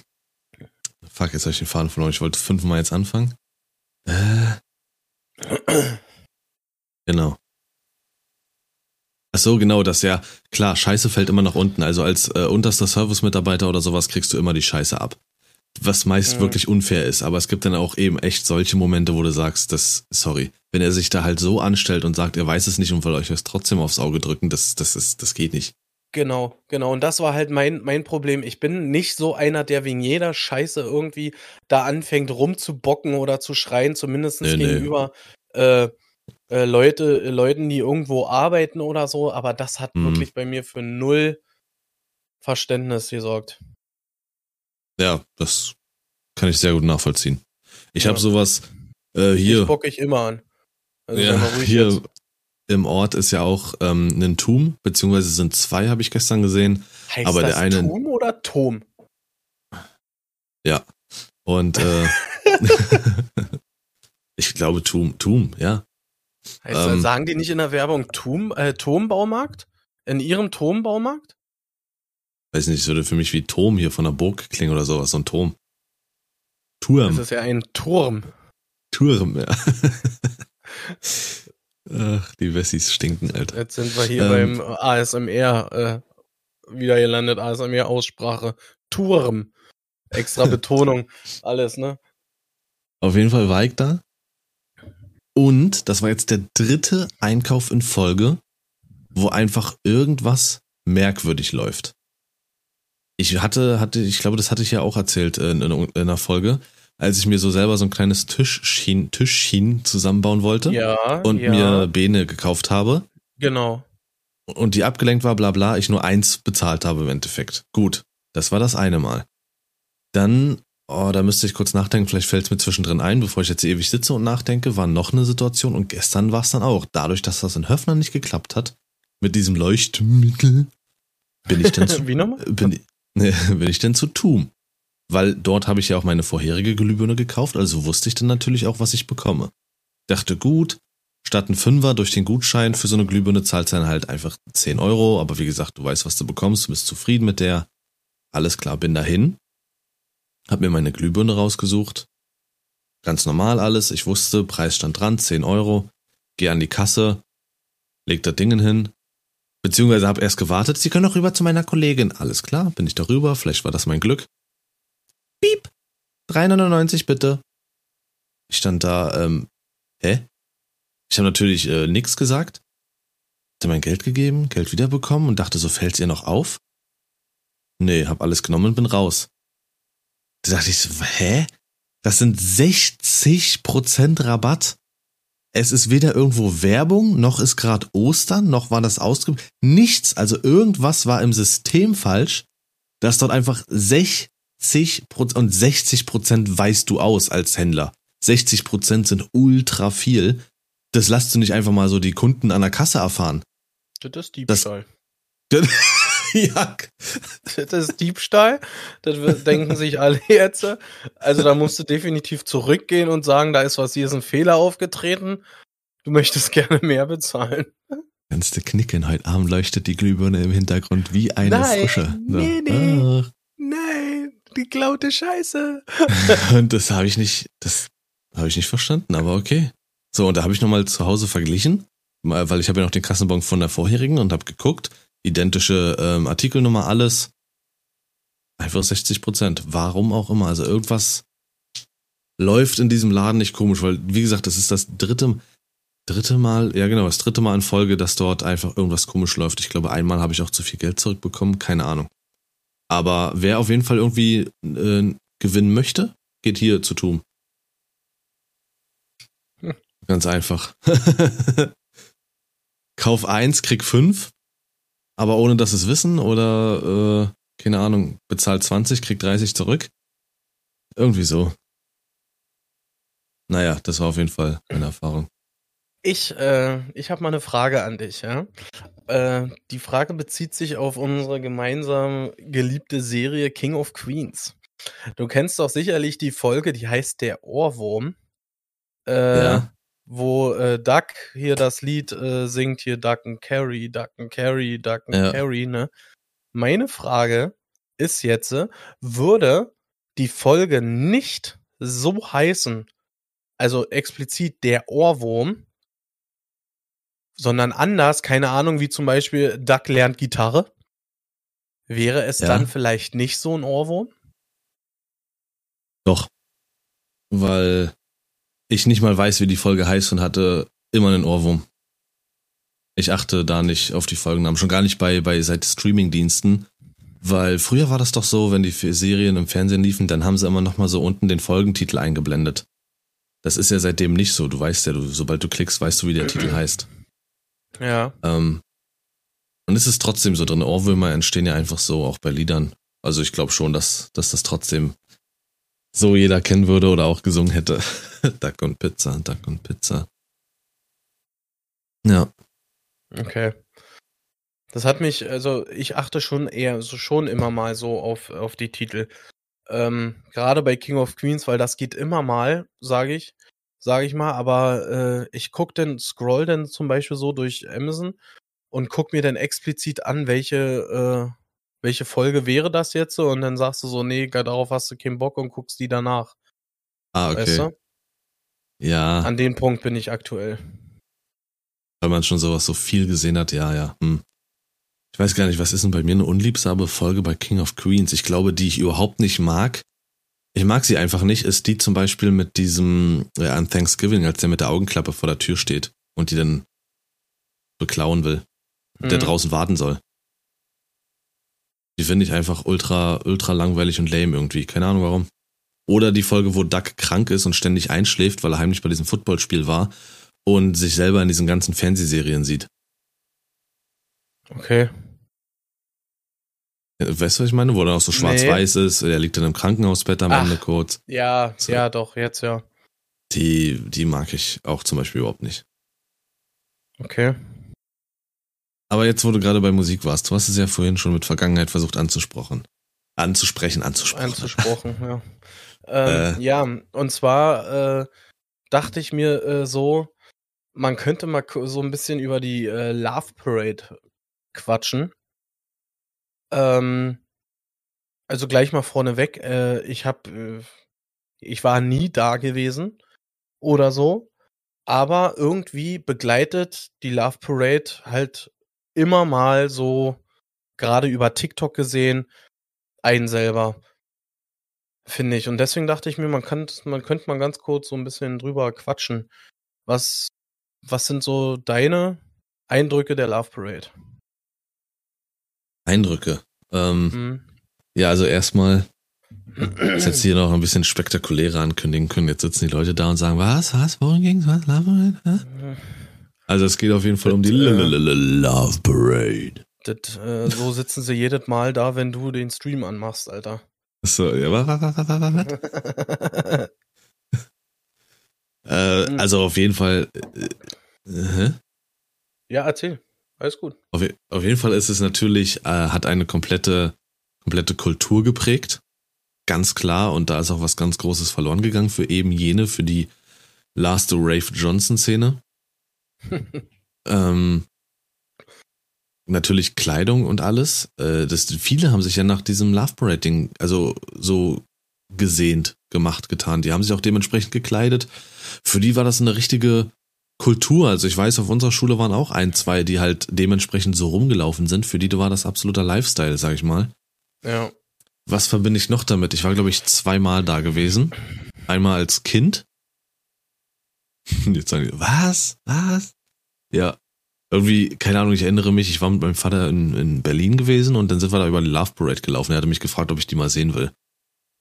fuck, jetzt habe ich den Faden verloren. Ich wollte fünfmal jetzt anfangen. Äh, genau. Ach so, genau, das ja, klar, Scheiße fällt immer nach unten. Also als äh, unterster Service-Mitarbeiter oder sowas kriegst du immer die Scheiße ab. Was meist mhm. wirklich unfair ist, aber es gibt dann auch eben echt solche Momente, wo du sagst, das, sorry, wenn er sich da halt so anstellt und sagt, er weiß es nicht und will euch das trotzdem aufs Auge drücken, das, das ist, das geht nicht. Genau, genau. Und das war halt mein, mein Problem. Ich bin nicht so einer, der wegen jeder Scheiße irgendwie da anfängt rumzubocken oder zu schreien, zumindest nee, gegenüber nee. Äh, äh, Leute, äh, Leuten, die irgendwo arbeiten oder so. Aber das hat mhm. wirklich bei mir für null Verständnis gesorgt. Ja, das kann ich sehr gut nachvollziehen. Ich ja. habe sowas äh, hier. Ich bock ich immer an. Also ja, hier, jetzt im Ort ist ja auch ähm, ein Tum, beziehungsweise sind zwei, habe ich gestern gesehen. Heißt aber das der eine. Tum oder Tom? Ja. Und äh, ich glaube Tum, Tum, ja. Heißt, ähm, sagen die nicht in der Werbung Tum, äh, Turmbaumarkt? In ihrem Turmbaumarkt? Weiß nicht, es würde für mich wie Turm hier von der Burg klingen oder sowas, so ein Turm. Turm. Das ist ja ein Turm. Turm, ja. Ach, die Wessis stinken, Alter. Jetzt sind wir hier ähm, beim ASMR äh, wieder gelandet, ASMR-Aussprache. Turm. Extra Betonung, alles, ne? Auf jeden Fall war ich da. Und das war jetzt der dritte Einkauf in Folge, wo einfach irgendwas merkwürdig läuft. Ich hatte, hatte, ich glaube, das hatte ich ja auch erzählt in, in, in einer Folge als ich mir so selber so ein kleines Tischchen, Tischchen zusammenbauen wollte ja, und ja. mir Bene gekauft habe. Genau. Und die abgelenkt war, bla bla, ich nur eins bezahlt habe im Endeffekt. Gut, das war das eine Mal. Dann, oh, da müsste ich kurz nachdenken, vielleicht fällt es mir zwischendrin ein, bevor ich jetzt ewig sitze und nachdenke, war noch eine Situation und gestern war es dann auch. Dadurch, dass das in Höfner nicht geklappt hat, mit diesem Leuchtmittel bin ich denn zu, Wie nochmal? bin, ich- ne, bin ich denn zu tun? Weil dort habe ich ja auch meine vorherige Glühbirne gekauft, also wusste ich dann natürlich auch, was ich bekomme. Dachte, gut, statt ein Fünfer durch den Gutschein für so eine Glühbirne zahlst du dann halt einfach 10 Euro, aber wie gesagt, du weißt, was du bekommst, du bist zufrieden mit der. Alles klar, bin dahin, hab mir meine Glühbirne rausgesucht, ganz normal alles, ich wusste, Preis stand dran, 10 Euro, geh an die Kasse, leg das Ding hin, beziehungsweise hab erst gewartet, sie können doch rüber zu meiner Kollegin. Alles klar, bin ich darüber, vielleicht war das mein Glück. Piep, 3,99 bitte. Ich stand da, ähm, hä? Ich habe natürlich äh, nichts gesagt, hatte mein Geld gegeben, Geld wiederbekommen und dachte, so fällt's ihr noch auf? Nee, hab alles genommen und bin raus. Da dachte ich so, hä? Das sind 60% Rabatt. Es ist weder irgendwo Werbung, noch ist gerade Ostern, noch war das ausge... Nichts, also irgendwas war im System falsch, dass dort einfach 60% und 60% weißt du aus als Händler. 60% sind ultra viel. Das lässt du nicht einfach mal so die Kunden an der Kasse erfahren. Das ist Diebstahl. ja, Das ist Diebstahl. Das denken sich alle jetzt. Also da musst du definitiv zurückgehen und sagen, da ist was, hier ist ein Fehler aufgetreten. Du möchtest gerne mehr bezahlen. Kannst du knicken, heute Abend leuchtet die Glühbirne im Hintergrund wie eine Nein, frische. Nee, nee. Ach. Nein, die klaute Scheiße. Und das habe ich nicht, das habe ich nicht verstanden, aber okay. So, und da habe ich nochmal zu Hause verglichen, mal- weil ich habe ja noch den Kassenbon von der vorherigen und habe geguckt, identische ähm, Artikelnummer, alles. Einfach 60 Prozent. Warum auch immer. Also irgendwas läuft in diesem Laden nicht komisch, weil, wie gesagt, das ist das dritte, dritte Mal, ja genau, das dritte Mal in Folge, dass dort einfach irgendwas komisch läuft. Ich glaube, einmal habe ich auch zu viel Geld zurückbekommen, keine Ahnung. Aber wer auf jeden Fall irgendwie äh, gewinnen möchte, geht hier zu Tum. Hm. Ganz einfach. Kauf eins, krieg fünf, aber ohne dass es wissen oder, äh, keine Ahnung, bezahl 20, krieg 30 zurück. Irgendwie so. Naja, das war auf jeden Fall meine Erfahrung. Ich, äh, ich habe mal eine Frage an dich, ja. Äh, die Frage bezieht sich auf unsere gemeinsam geliebte Serie King of Queens. Du kennst doch sicherlich die Folge, die heißt Der Ohrwurm. Äh, Ja. Wo äh, Duck hier das Lied äh, singt, hier Duck and Carry, Duck and Carry, Duck and Ja. Carry, ne? Meine Frage ist jetzt, äh, würde die Folge nicht so heißen, also explizit der Ohrwurm, sondern anders, keine Ahnung, wie zum Beispiel Duck lernt Gitarre. Wäre es Ja. dann vielleicht nicht so ein Ohrwurm? Doch. Weil ich nicht mal weiß, wie die Folge heißt und hatte immer einen Ohrwurm. Ich achte da nicht auf die Folgennamen, schon gar nicht bei, bei seit Streamingdiensten. Weil früher war das doch so, wenn die Serien im Fernsehen liefen, dann haben sie immer noch mal so unten den Folgentitel eingeblendet. Das ist ja seitdem nicht so. Du weißt ja, du, sobald du klickst, weißt du, wie der Titel heißt. Ja. Ähm, und es ist trotzdem so drin. Ohrwürmer entstehen ja einfach so, auch bei Liedern. Also ich glaube schon, dass, dass das trotzdem so jeder kennen würde oder auch gesungen hätte. Duck und Pizza, Duck und Pizza. Ja. Okay. Das hat mich, also ich achte schon eher, so schon immer mal so auf, auf die Titel. Ähm, Gerade bei King of Queens, weil das geht immer mal, sage ich, sage ich mal, aber äh, ich guck dann, scroll dann zum Beispiel so durch Amazon und guck mir dann explizit an, welche, äh, welche Folge wäre das jetzt so und dann sagst du so, nee, darauf hast du keinen Bock und guckst die danach. Ah, okay. Weißt du? Ja, An den Punkt bin ich aktuell. weil man schon sowas so viel gesehen hat, ja, ja. Hm. Ich weiß gar nicht, was ist denn bei mir eine unliebsame Folge bei King of Queens? Ich glaube, die ich überhaupt nicht mag. Ich mag sie einfach nicht, ist die zum Beispiel mit diesem, ja, an Thanksgiving, als der mit der Augenklappe vor der Tür steht und die dann beklauen will. der Mhm. draußen warten soll. Die finde ich einfach ultra, ultra langweilig und lame irgendwie. Keine Ahnung warum. Oder die Folge, wo Duck krank ist und ständig einschläft, weil er heimlich bei diesem Footballspiel war und sich selber in diesen ganzen Fernsehserien sieht. Okay. Weißt du, was ich meine? Wo er auch so schwarz-weiß ist, er liegt dann im Krankenhausbett am Ach. Ende kurz. Ja, So. ja, doch, jetzt ja. Die, die mag ich auch zum Beispiel überhaupt nicht. Okay. aber jetzt, wo du gerade bei Musik warst, du hast es ja vorhin schon mit Vergangenheit versucht anzusprechen. Anzusprechen, anzusprechen. Anzusprochen, ja. Ähm, äh, ja, und zwar äh, dachte ich mir äh, so, man könnte mal so ein bisschen über die äh, Love Parade quatschen. Ähm, also gleich mal vorneweg, äh, ich habe, äh, ich war nie da gewesen oder so, aber irgendwie begleitet die Love Parade halt immer mal so, gerade über TikTok gesehen, einen selber. Finde ich. Und deswegen dachte ich mir, man kann, man könnte mal ganz kurz so ein bisschen drüber quatschen. Was, was sind so deine Eindrücke der Love Parade? Eindrücke. Ähm, mhm. Ja, also erstmal, das hätte hier noch ein bisschen spektakulärer ankündigen können. Jetzt sitzen die Leute da und sagen, was, was, worum ging's, was, Love Parade? Also es geht auf jeden Fall um die äh, Love Parade. Das, äh, so sitzen sie jedes Mal da, wenn du den Stream anmachst, Alter. So, ja, was, was, was, was, äh, hm. Also auf jeden Fall. Äh, äh, ja, erzähl. Alles gut. Auf, auf, jeden Fall ist es natürlich, äh, hat eine komplette, komplette Kultur geprägt. Ganz klar. Und da ist auch was ganz Großes verloren gegangen für eben jene, für die Last Rafe Johnson Szene. ähm, natürlich Kleidung und alles. Äh, das, viele haben sich ja nach diesem Love Parade Ding, also so gesehnt, gemacht, getan. Die haben sich auch dementsprechend gekleidet. Für die war das eine richtige Kultur. Also ich weiß, auf unserer Schule waren auch ein, zwei, die halt dementsprechend so rumgelaufen sind. Für die war das absoluter Lifestyle, sag ich mal. Ja. Was verbinde ich noch damit? Ich war, glaube ich, zweimal da gewesen. Einmal als Kind. Jetzt sagen die, was? Was? Ja, irgendwie, keine Ahnung, ich erinnere mich, ich war mit meinem Vater in, in Berlin gewesen und dann sind wir da über die Love Parade gelaufen. Er hatte mich gefragt, ob ich die mal sehen will.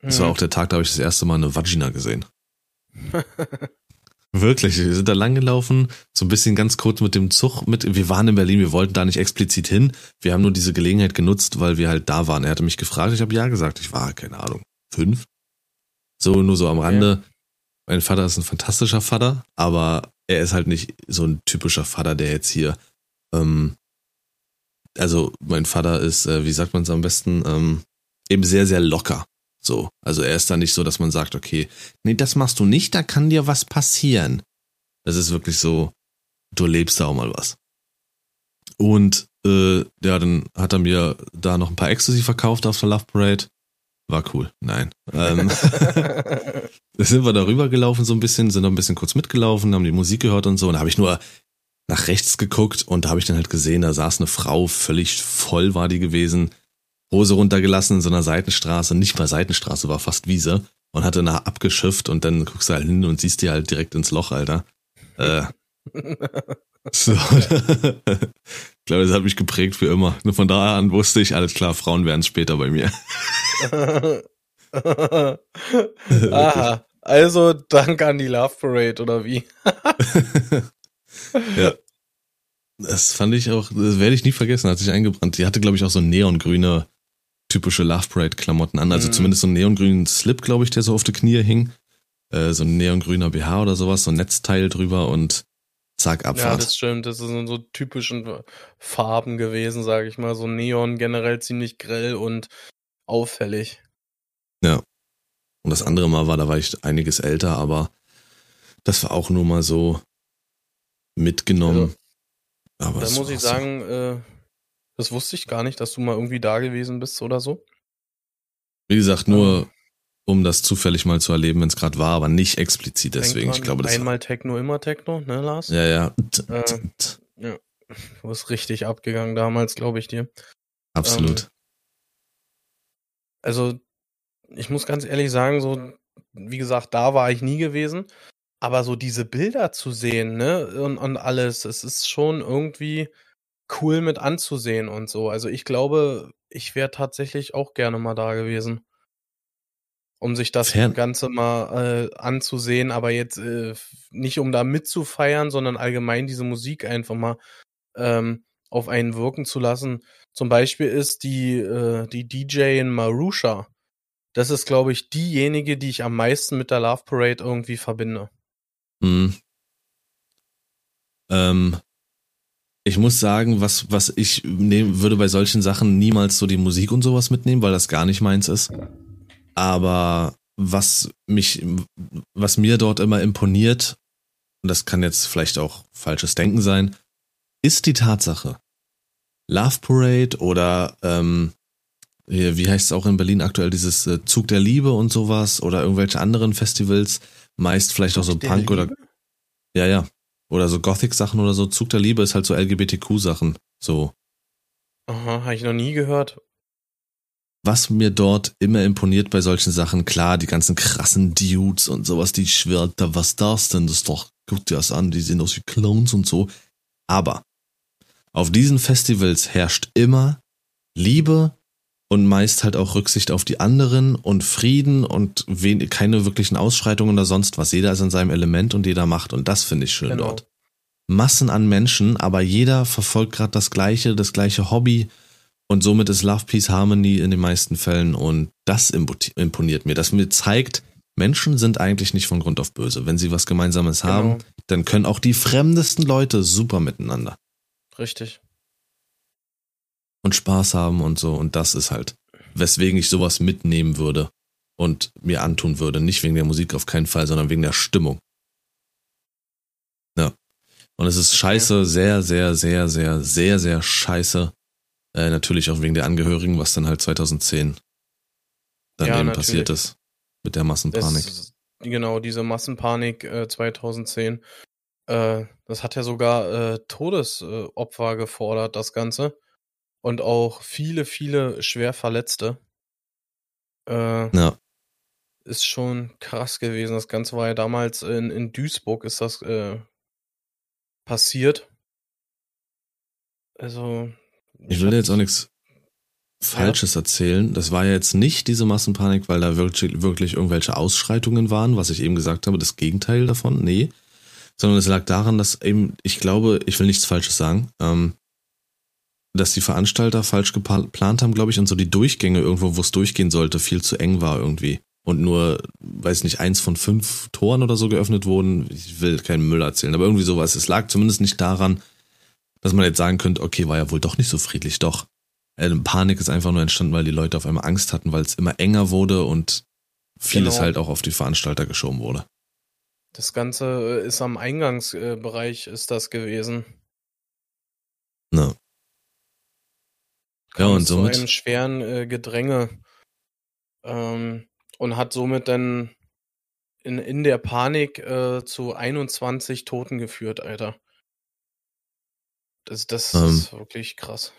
Das mhm. war auch der Tag, da habe ich das erste Mal eine Vagina gesehen. Wirklich, wir sind da lang gelaufen, so ein bisschen ganz kurz mit dem Zug mit. Wir waren in Berlin, wir wollten da nicht explizit hin. Wir haben nur diese Gelegenheit genutzt, weil wir halt da waren. Er hatte mich gefragt, ich habe ja gesagt. Ich war, keine Ahnung, fünf. So, nur so am Rande. Ja. Mein Vater ist ein fantastischer Vater, aber er ist halt nicht so ein typischer Vater, der jetzt hier, ähm, also mein Vater ist, äh, wie sagt man es am besten, ähm, eben sehr, sehr locker. So, also er ist da nicht so, dass man sagt, okay, nee, das machst du nicht, da kann dir was passieren. Das ist wirklich so, du lebst da auch mal was. Und äh, ja, dann hat er mir da noch ein paar Ecstasy verkauft auf der Love Parade. War cool. Nein. Ähm, sind wir da rübergelaufen so ein bisschen, sind da ein bisschen kurz mitgelaufen, haben die Musik gehört und so. Und da habe ich nur nach rechts geguckt und da habe ich dann halt gesehen, da saß eine Frau, völlig voll war die gewesen, Hose runtergelassen in so einer Seitenstraße, nicht mal Seitenstraße, war fast Wiese und hatte nach abgeschifft und dann guckst du halt hin und siehst die halt direkt ins Loch, Alter. Äh, so. ich glaube, das hat mich geprägt für immer. Nur von da an wusste ich, alles klar, Frauen werden später bei mir. Aha. Also Dank an die Love Parade, oder wie? ja. Das fand ich auch, das werde ich nie vergessen, hat sich eingebrannt. Die hatte, glaube ich, auch so neongrüne, typische Love Parade-Klamotten an. Also mhm. zumindest so einen neongrünen Slip, glaube ich, der so auf die Knie hing. Äh, so ein neongrüner BH oder sowas, so ein Netzteil drüber und zack, Abfahrt. Ja, das stimmt. Das sind so typischen Farben gewesen, sage ich mal. So Neon generell ziemlich grell und auffällig. Ja. Und das andere Mal war, da war ich einiges älter, aber das war auch nur mal so mitgenommen. Also, aber da muss ich sagen, so. äh, das wusste ich gar nicht, dass du mal irgendwie da gewesen bist oder so. Wie gesagt, nur ähm, um das zufällig mal zu erleben, wenn es gerade war, aber nicht explizit deswegen. Ich glaube, das einmal Techno, immer Techno, ne, Lars? Ja, ja. Äh, ja. Du bist richtig abgegangen damals, glaube ich dir. Absolut. Ähm, also, ich muss ganz ehrlich sagen, so, wie gesagt, da war ich nie gewesen. Aber so diese Bilder zu sehen, ne, und, und alles, es ist schon irgendwie cool mit anzusehen und so. Also ich glaube, ich wäre tatsächlich auch gerne mal da gewesen um sich das Fern Ganze mal äh, anzusehen, aber jetzt äh, nicht um da mitzufeiern, sondern allgemein diese Musik einfach mal ähm, auf einen wirken zu lassen. Zum Beispiel ist die, äh, die DJ in Marusha. Das ist, glaube ich, diejenige, die ich am meisten mit der Love Parade irgendwie verbinde. Hm. Ähm, ich muss sagen, was, was ich nehmen würde bei solchen Sachen niemals so die Musik und sowas mitnehmen, weil das gar nicht meins ist. Aber was mich, was mir dort immer imponiert, und das kann jetzt vielleicht auch falsches Denken sein, ist die Tatsache. Love Parade oder ähm, wie heißt es auch in Berlin aktuell, dieses äh, Zug der Liebe und sowas oder irgendwelche anderen Festivals, meist vielleicht auch so Punk oder ja, ja, oder so Gothic-Sachen oder so. Zug der Liebe ist halt so LGBTQ-Sachen. So. Aha, habe ich noch nie gehört. Was mir dort immer imponiert bei solchen Sachen, klar, die ganzen krassen Dudes und sowas, die schwirrt, da was das denn? Das ist doch, guck dir das an, die sehen aus wie Clones und so. Aber auf diesen Festivals herrscht immer Liebe und meist halt auch Rücksicht auf die anderen und Frieden und keine wirklichen Ausschreitungen oder sonst was. Jeder ist in seinem Element und jeder macht und das finde ich schön genau. dort. Massen an Menschen, aber jeder verfolgt gerade das gleiche, das gleiche Hobby und somit ist Love, Peace, Harmony in den meisten Fällen und das imponiert mir, dass mir zeigt, Menschen sind eigentlich nicht von Grund auf böse. Wenn sie was Gemeinsames genau. haben, dann können auch die fremdesten Leute super miteinander. Richtig und Spaß haben und so. Und das ist halt, weswegen ich sowas mitnehmen würde und mir antun würde. Nicht wegen der Musik auf keinen Fall, sondern wegen der Stimmung. Ja. Und es ist scheiße, sehr, sehr, sehr, sehr, sehr, sehr scheiße. Äh, natürlich auch wegen der Angehörigen, was dann halt 2010 dann ja, eben natürlich. passiert ist. Mit der Massenpanik. Es, genau, diese Massenpanik äh, 2010. Äh, das hat ja sogar äh, Todesopfer gefordert, das Ganze und auch viele, viele schwer Verletzte. Äh, ja. Ist schon krass gewesen. Das Ganze war ja damals in, in Duisburg ist das äh, passiert. Also. Ich will jetzt auch nichts Falsches ja. erzählen. Das war ja jetzt nicht diese Massenpanik, weil da wirklich, wirklich irgendwelche Ausschreitungen waren, was ich eben gesagt habe, das Gegenteil davon, nee. Sondern es lag daran, dass eben, ich glaube, ich will nichts Falsches sagen, ähm, dass die Veranstalter falsch geplant haben, glaube ich, und so die Durchgänge irgendwo, wo es durchgehen sollte, viel zu eng war irgendwie. Und nur, weiß nicht, eins von fünf Toren oder so geöffnet wurden. Ich will keinen Müll erzählen, aber irgendwie sowas. Es lag zumindest nicht daran, dass man jetzt sagen könnte, okay, war ja wohl doch nicht so friedlich, doch. Äh, Panik ist einfach nur entstanden, weil die Leute auf einmal Angst hatten, weil es immer enger wurde und vieles genau. halt auch auf die Veranstalter geschoben wurde. Das Ganze ist am Eingangsbereich ist das gewesen. Na ja, und somit. Zu einem schweren äh, Gedränge. Ähm, und hat somit dann in, in der Panik äh, zu 21 Toten geführt, Alter. Das, das ähm, ist wirklich krass.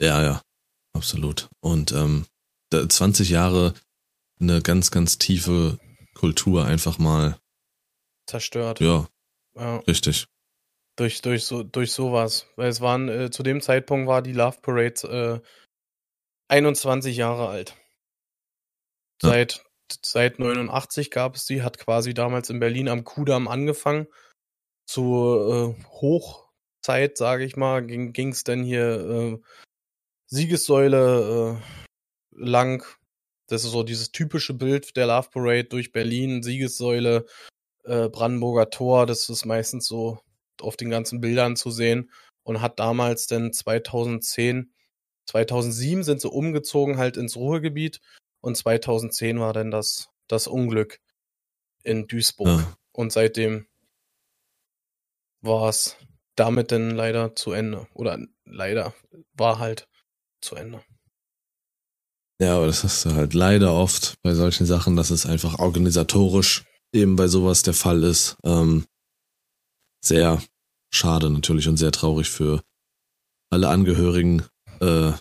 Ja, ja, absolut. Und ähm, 20 Jahre eine ganz, ganz tiefe Kultur einfach mal zerstört. Ja, ja. richtig. Durch, durch, so, durch sowas. Weil es waren, äh, zu dem Zeitpunkt war die Love Parade äh, 21 Jahre alt. Ja. Seit, seit 89 gab es die, hat quasi damals in Berlin am Kudamm angefangen. Zur äh, Hochzeit, sage ich mal, ging es dann hier äh, Siegessäule äh, lang. Das ist so dieses typische Bild der Love Parade durch Berlin, Siegessäule, äh, Brandenburger Tor. Das ist meistens so auf den ganzen Bildern zu sehen und hat damals dann 2010, 2007 sind sie umgezogen halt ins Ruhrgebiet und 2010 war dann das, das Unglück in Duisburg. Ja. Und seitdem war es damit dann leider zu Ende. Oder leider war halt zu Ende. Ja, aber das hast du halt leider oft bei solchen Sachen, dass es einfach organisatorisch eben bei sowas der Fall ist. Ähm, sehr schade natürlich und sehr traurig für alle Angehörigen. Äh,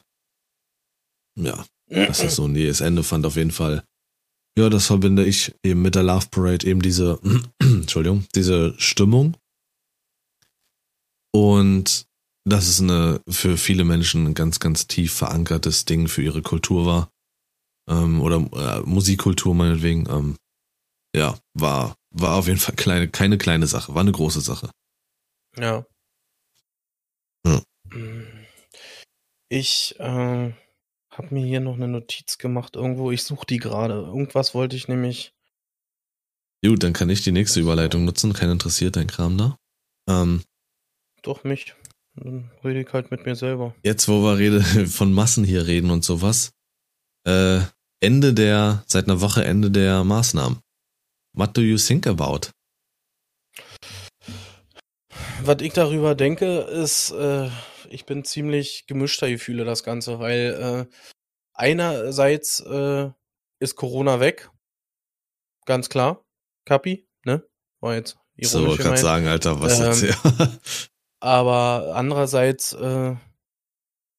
ja, dass das so ein jähes Ende fand auf jeden Fall. Ja, das verbinde ich eben mit der Love Parade, eben diese, Entschuldigung, diese Stimmung. Und dass es eine für viele Menschen ein ganz, ganz tief verankertes Ding für ihre Kultur war. Ähm, oder äh, Musikkultur meinetwegen. Ähm, ja, war, war auf jeden Fall kleine, keine kleine Sache, war eine große Sache. Ja. ja. Ich äh, habe mir hier noch eine Notiz gemacht irgendwo. Ich suche die gerade. Irgendwas wollte ich nämlich. Gut, dann kann ich die nächste Überleitung nutzen. Kein interessiert dein Kram da. Ähm, Doch mich. Dann rede ich halt mit mir selber. Jetzt, wo wir rede, von Massen hier reden und sowas, äh, Ende der, seit einer Woche Ende der Maßnahmen. What do you think about? Was ich darüber denke, ist, äh, ich bin ziemlich gemischter Gefühle das Ganze, weil äh, einerseits äh, ist Corona weg, ganz klar, Kapi, ne? War jetzt ironisch So, ich kann sagen, Alter, was ähm, jetzt hier? aber andererseits äh,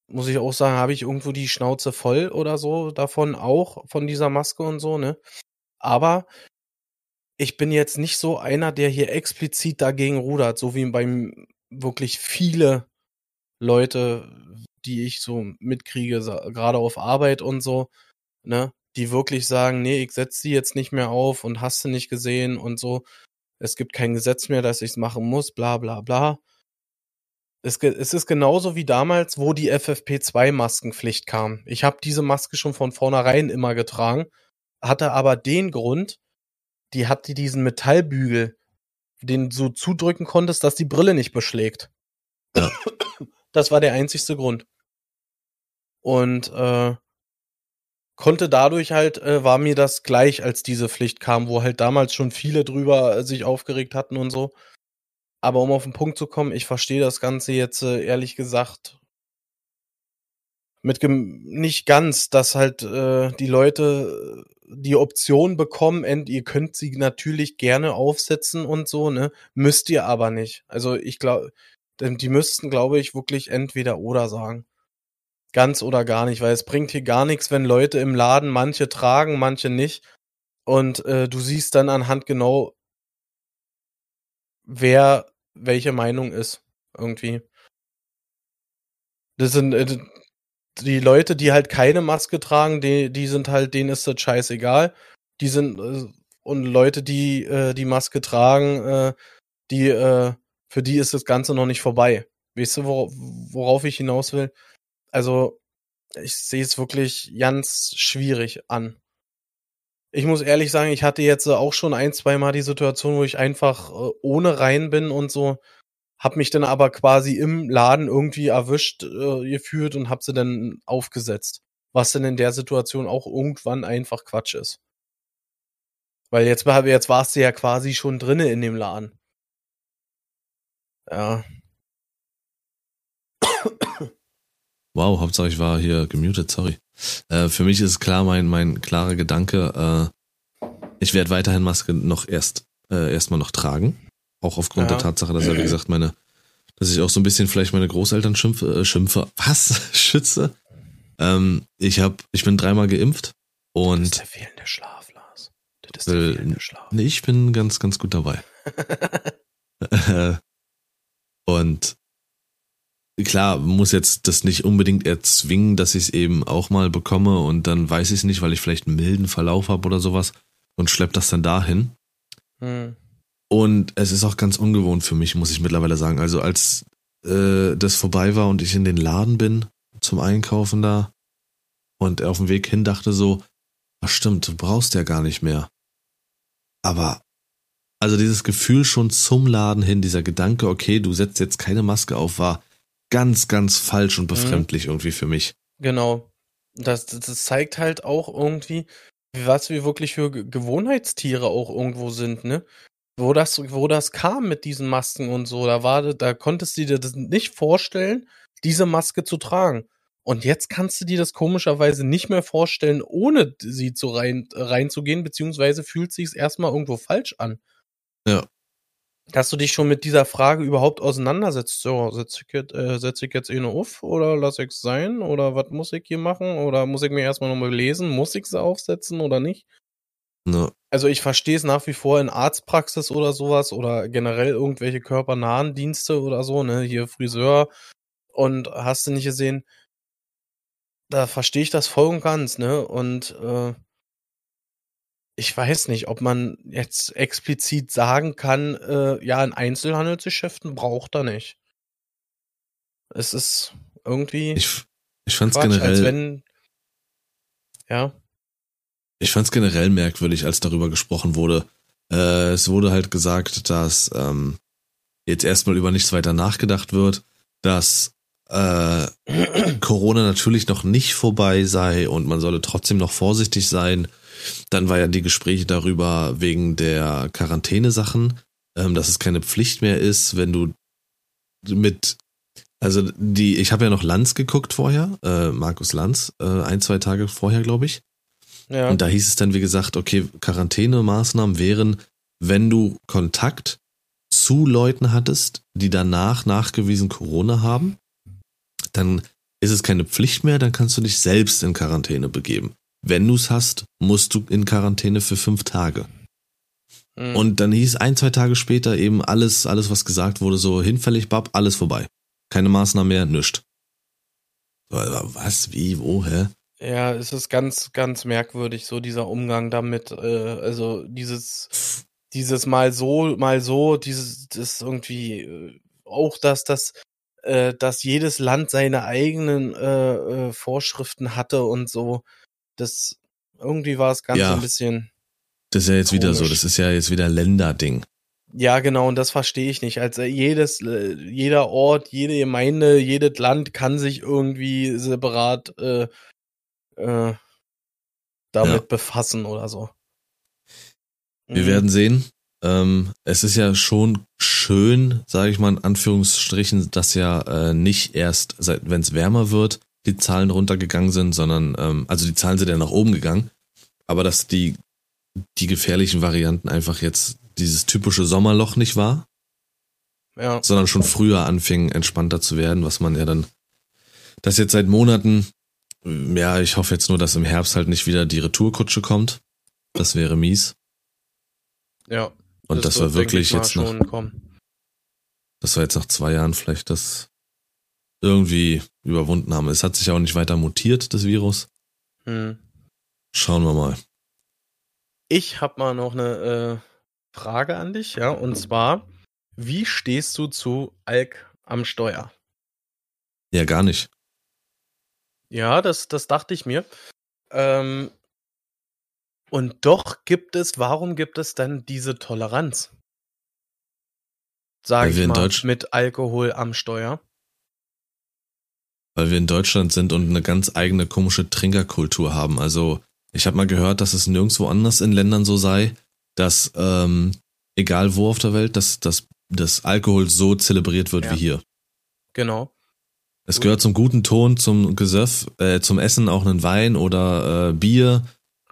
muss ich auch sagen, habe ich irgendwo die Schnauze voll oder so davon auch, von dieser Maske und so, ne? Aber ich bin jetzt nicht so einer, der hier explizit dagegen rudert, so wie beim wirklich viele Leute, die ich so mitkriege, gerade auf Arbeit und so, ne, die wirklich sagen, nee, ich setze sie jetzt nicht mehr auf und hast du nicht gesehen und so. Es gibt kein Gesetz mehr, dass ich es machen muss, bla bla bla. Es, es ist genauso wie damals, wo die FFP2-Maskenpflicht kam. Ich habe diese Maske schon von vornherein immer getragen, hatte aber den Grund, die hatte diesen Metallbügel, den du zudrücken konntest, dass die Brille nicht beschlägt. Ja. Das war der einzigste Grund. Und äh, konnte dadurch halt, äh, war mir das gleich, als diese Pflicht kam, wo halt damals schon viele drüber äh, sich aufgeregt hatten und so. Aber um auf den Punkt zu kommen, ich verstehe das Ganze jetzt äh, ehrlich gesagt mit nicht ganz, dass halt äh, die Leute die Option bekommen, und ihr könnt sie natürlich gerne aufsetzen und so, ne? Müsst ihr aber nicht. Also ich glaube, die müssten, glaube ich, wirklich entweder oder sagen. Ganz oder gar nicht, weil es bringt hier gar nichts, wenn Leute im Laden manche tragen, manche nicht. Und äh, du siehst dann anhand genau, wer welche Meinung ist. Irgendwie. Das sind, äh, die Leute, die halt keine Maske tragen, die, die sind halt, denen ist das scheißegal. Die sind, äh, und Leute, die äh, die Maske tragen, äh, die, äh, für die ist das Ganze noch nicht vorbei. Weißt du, wor worauf ich hinaus will? Also, ich sehe es wirklich ganz schwierig an. Ich muss ehrlich sagen, ich hatte jetzt auch schon ein, zwei Mal die Situation, wo ich einfach äh, ohne rein bin und so hab mich dann aber quasi im Laden irgendwie erwischt äh, gefühlt und hab sie dann aufgesetzt. Was denn in der Situation auch irgendwann einfach Quatsch ist. Weil jetzt, jetzt warst du ja quasi schon drinnen in dem Laden. Ja. Wow, Hauptsache ich war hier gemutet, sorry. Äh, für mich ist klar mein, mein klarer Gedanke, äh, ich werde weiterhin Maske noch erst äh, erstmal noch tragen. Auch aufgrund ja. der Tatsache, dass ja, wie gesagt, meine, dass ich auch so ein bisschen vielleicht meine Großeltern schimpfe, äh, schimpfe, was? Schütze. Ähm, ich hab, ich bin dreimal geimpft und. Das ist der fehlende Schlaf, Lars. Das ist der fehlende Schlaf. Nee, ich bin ganz, ganz gut dabei. und klar, muss jetzt das nicht unbedingt erzwingen, dass ich es eben auch mal bekomme und dann weiß ich es nicht, weil ich vielleicht einen milden Verlauf habe oder sowas und schlepp das dann dahin. Hm. Und es ist auch ganz ungewohnt für mich, muss ich mittlerweile sagen. Also als äh, das vorbei war und ich in den Laden bin zum Einkaufen da und auf dem Weg hin dachte so, ach stimmt, du brauchst ja gar nicht mehr. Aber also dieses Gefühl schon zum Laden hin, dieser Gedanke, okay, du setzt jetzt keine Maske auf, war ganz, ganz falsch und mhm. befremdlich mhm. irgendwie für mich. Genau. Das, das zeigt halt auch irgendwie, was wir wirklich für Gewohnheitstiere auch irgendwo sind, ne? Wo das, wo das kam mit diesen Masken und so, da war, da konntest du dir das nicht vorstellen, diese Maske zu tragen. Und jetzt kannst du dir das komischerweise nicht mehr vorstellen, ohne sie zu rein, reinzugehen, beziehungsweise fühlt sich es erstmal irgendwo falsch an. Ja. Dass du dich schon mit dieser Frage überhaupt auseinandersetzt. So, setze ich, jetzt, äh, setz ich jetzt eh eine auf oder lass ich es sein? Oder was muss ich hier machen? Oder muss ich mir erstmal nochmal lesen? Muss ich sie aufsetzen oder nicht? Ja. Also ich verstehe es nach wie vor in Arztpraxis oder sowas oder generell irgendwelche körpernahen Dienste oder so, ne, hier Friseur und hast du nicht gesehen, da verstehe ich das voll und ganz, ne, und äh, ich weiß nicht, ob man jetzt explizit sagen kann, äh, ja, in Einzelhandelsgeschäften braucht er nicht. Es ist irgendwie. Ich, ich fand's Quatsch, generell. Als wenn, ja. Ich fand es generell merkwürdig, als darüber gesprochen wurde. Äh, es wurde halt gesagt, dass ähm, jetzt erstmal über nichts weiter nachgedacht wird dass äh, Corona natürlich noch nicht vorbei sei und man solle trotzdem noch vorsichtig sein. Dann war ja die Gespräche darüber wegen der Quarantänesachen, ähm, dass es keine Pflicht mehr ist, wenn du mit, also die, ich habe ja noch Lanz geguckt vorher, äh, Markus Lanz, äh, ein, zwei Tage vorher, glaube ich. Ja. Und da hieß es dann, wie gesagt, okay, Quarantänemaßnahmen wären, wenn du Kontakt zu Leuten hattest, die danach nachgewiesen Corona haben, dann ist es keine Pflicht mehr, dann kannst du dich selbst in Quarantäne begeben. Wenn du es hast, musst du in Quarantäne für fünf Tage. Mhm. Und dann hieß ein, zwei Tage später eben alles, alles, was gesagt wurde, so hinfällig, bab, alles vorbei. Keine Maßnahmen mehr, nischt. Was, wie, wo, hä? Ja, es ist ganz, ganz merkwürdig, so dieser Umgang damit. Äh, also dieses, dieses mal so, mal so, dieses, das irgendwie äh, auch, dass das, äh, dass jedes Land seine eigenen äh, äh, Vorschriften hatte und so. Das irgendwie war es ganz Ja. ein bisschen. Das ist ja jetzt wieder so, Komisch. das ist ja jetzt wieder Länderding. Ja, genau, und das verstehe ich nicht. Also jedes, äh, jeder Ort, jede Gemeinde, jedes Land kann sich irgendwie separat äh, äh, damit Ja. befassen oder so. Wir Mhm. werden sehen. Ähm, es ist ja schon schön, sage ich mal in Anführungsstrichen, dass ja äh, nicht erst, wenn es wärmer wird, die Zahlen runtergegangen sind, sondern, ähm, also die Zahlen sind ja nach oben gegangen, aber dass die, die gefährlichen Varianten einfach jetzt dieses typische Sommerloch nicht war, Ja, sondern schon früher anfing, entspannter zu werden, was man ja dann, das jetzt seit Monaten, ja, ich hoffe jetzt nur, dass im Herbst halt nicht wieder die Retourkutsche kommt. Das wäre mies. ja. Und das, wird, war wirklich jetzt nach, dass wir jetzt nach zwei Jahren vielleicht das irgendwie überwunden haben. Es hat sich auch nicht weiter mutiert, das Virus. Hm. Schauen wir mal. Ich habe mal noch eine äh, Frage an dich, ja, und zwar, wie stehst du zu Alk am Steuer? Ja, gar nicht. Ja, das, das dachte ich mir. Ähm, und doch gibt es, warum gibt es dann diese Toleranz? Wir ich in mal, mit Alkohol am Steuer. Weil wir in Deutschland sind und eine ganz eigene komische Trinkerkultur haben. Also ich habe mal gehört, dass es nirgendwo anders in Ländern so sei, dass ähm, egal wo auf der Welt, dass, dass, dass Alkohol so zelebriert wird Ja. wie hier. Genau. Es gehört zum guten Ton, zum Gesöff, äh, zum Essen auch einen Wein oder äh, Bier,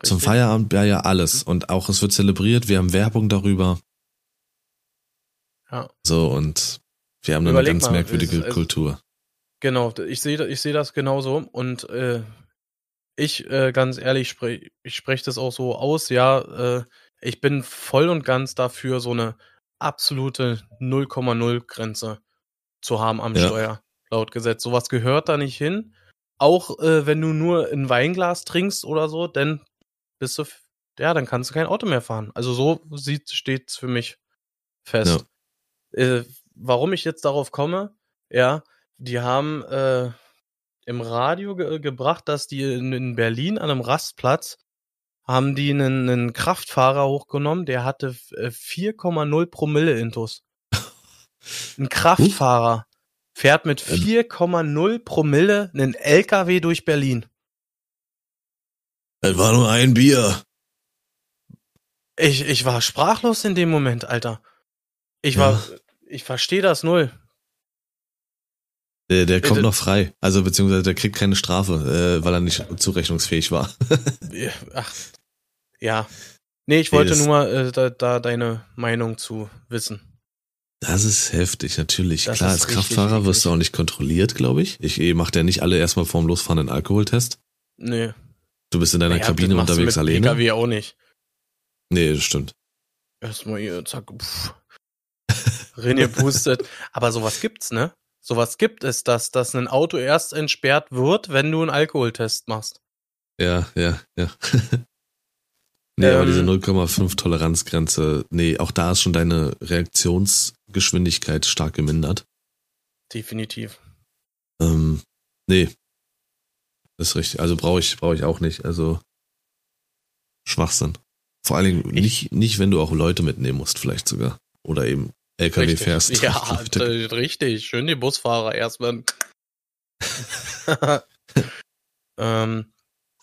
zum Richtig. Feierabend, ja, ja, alles. Und auch es wird zelebriert, wir haben Werbung darüber. Ja. So, und wir haben eine Überleg ganz mal, merkwürdige es- Kultur. Genau, ich sehe ich seh das genauso und äh, ich äh, ganz ehrlich sprech, ich spreche das auch so aus, ja, äh, ich bin voll und ganz dafür, so eine absolute 0,0 Grenze zu haben am Ja. Steuer, laut Gesetz. Sowas gehört da nicht hin. Auch äh, wenn du nur ein Weinglas trinkst oder so, dann bist du, ja, dann kannst du kein Auto mehr fahren. Also so sieht, steht's für mich fest. Äh, warum ich jetzt darauf komme, ja, die haben äh, im Radio ge gebracht, dass die in, in Berlin an einem Rastplatz haben die einen, einen Kraftfahrer hochgenommen, der hatte f- äh, 4,0 Promille Intus. Ein Kraftfahrer fährt mit Ähm. 4,0 Promille einen LKW durch Berlin. Es war nur ein Bier. Ich, ich war sprachlos in dem Moment, Alter. Ich war, ich verstehe das null. Der, der kommt noch frei. Also beziehungsweise der kriegt keine Strafe, äh, weil er nicht zurechnungsfähig war. Ach, ja. Nee, ich Nee, wollte das- nur mal äh, da, da deine Meinung zu wissen. Das ist heftig, natürlich. Das Klar, als richtig Kraftfahrer wirst du auch nicht kontrolliert, glaube ich. Ich eh, macht ja nicht alle erstmal vorm Losfahren einen Alkoholtest. Nee. Du bist in deiner Naja, Kabine unterwegs alleine. PKW auch nicht. Nee, das stimmt. Erstmal hier, zack, pff. Reingepustet. Aber sowas gibt's, ne? Sowas gibt es, dass, dass ein Auto erst entsperrt wird, wenn du einen Alkoholtest machst. Ja, ja, ja. nee, aber Ähm. diese 0,5 Toleranzgrenze, nee, auch da ist schon deine Reaktionsgeschwindigkeit stark gemindert. Definitiv. Ähm, nee. Das ist richtig. Also brauche ich, brauche ich auch nicht. Also Schwachsinn. Vor allen Dingen Ich- nicht, nicht, wenn du auch Leute mitnehmen musst, vielleicht sogar. Oder eben LKW Richtig. fährst. Ja, äh, richtig. Schön die Busfahrer erstmal. ähm,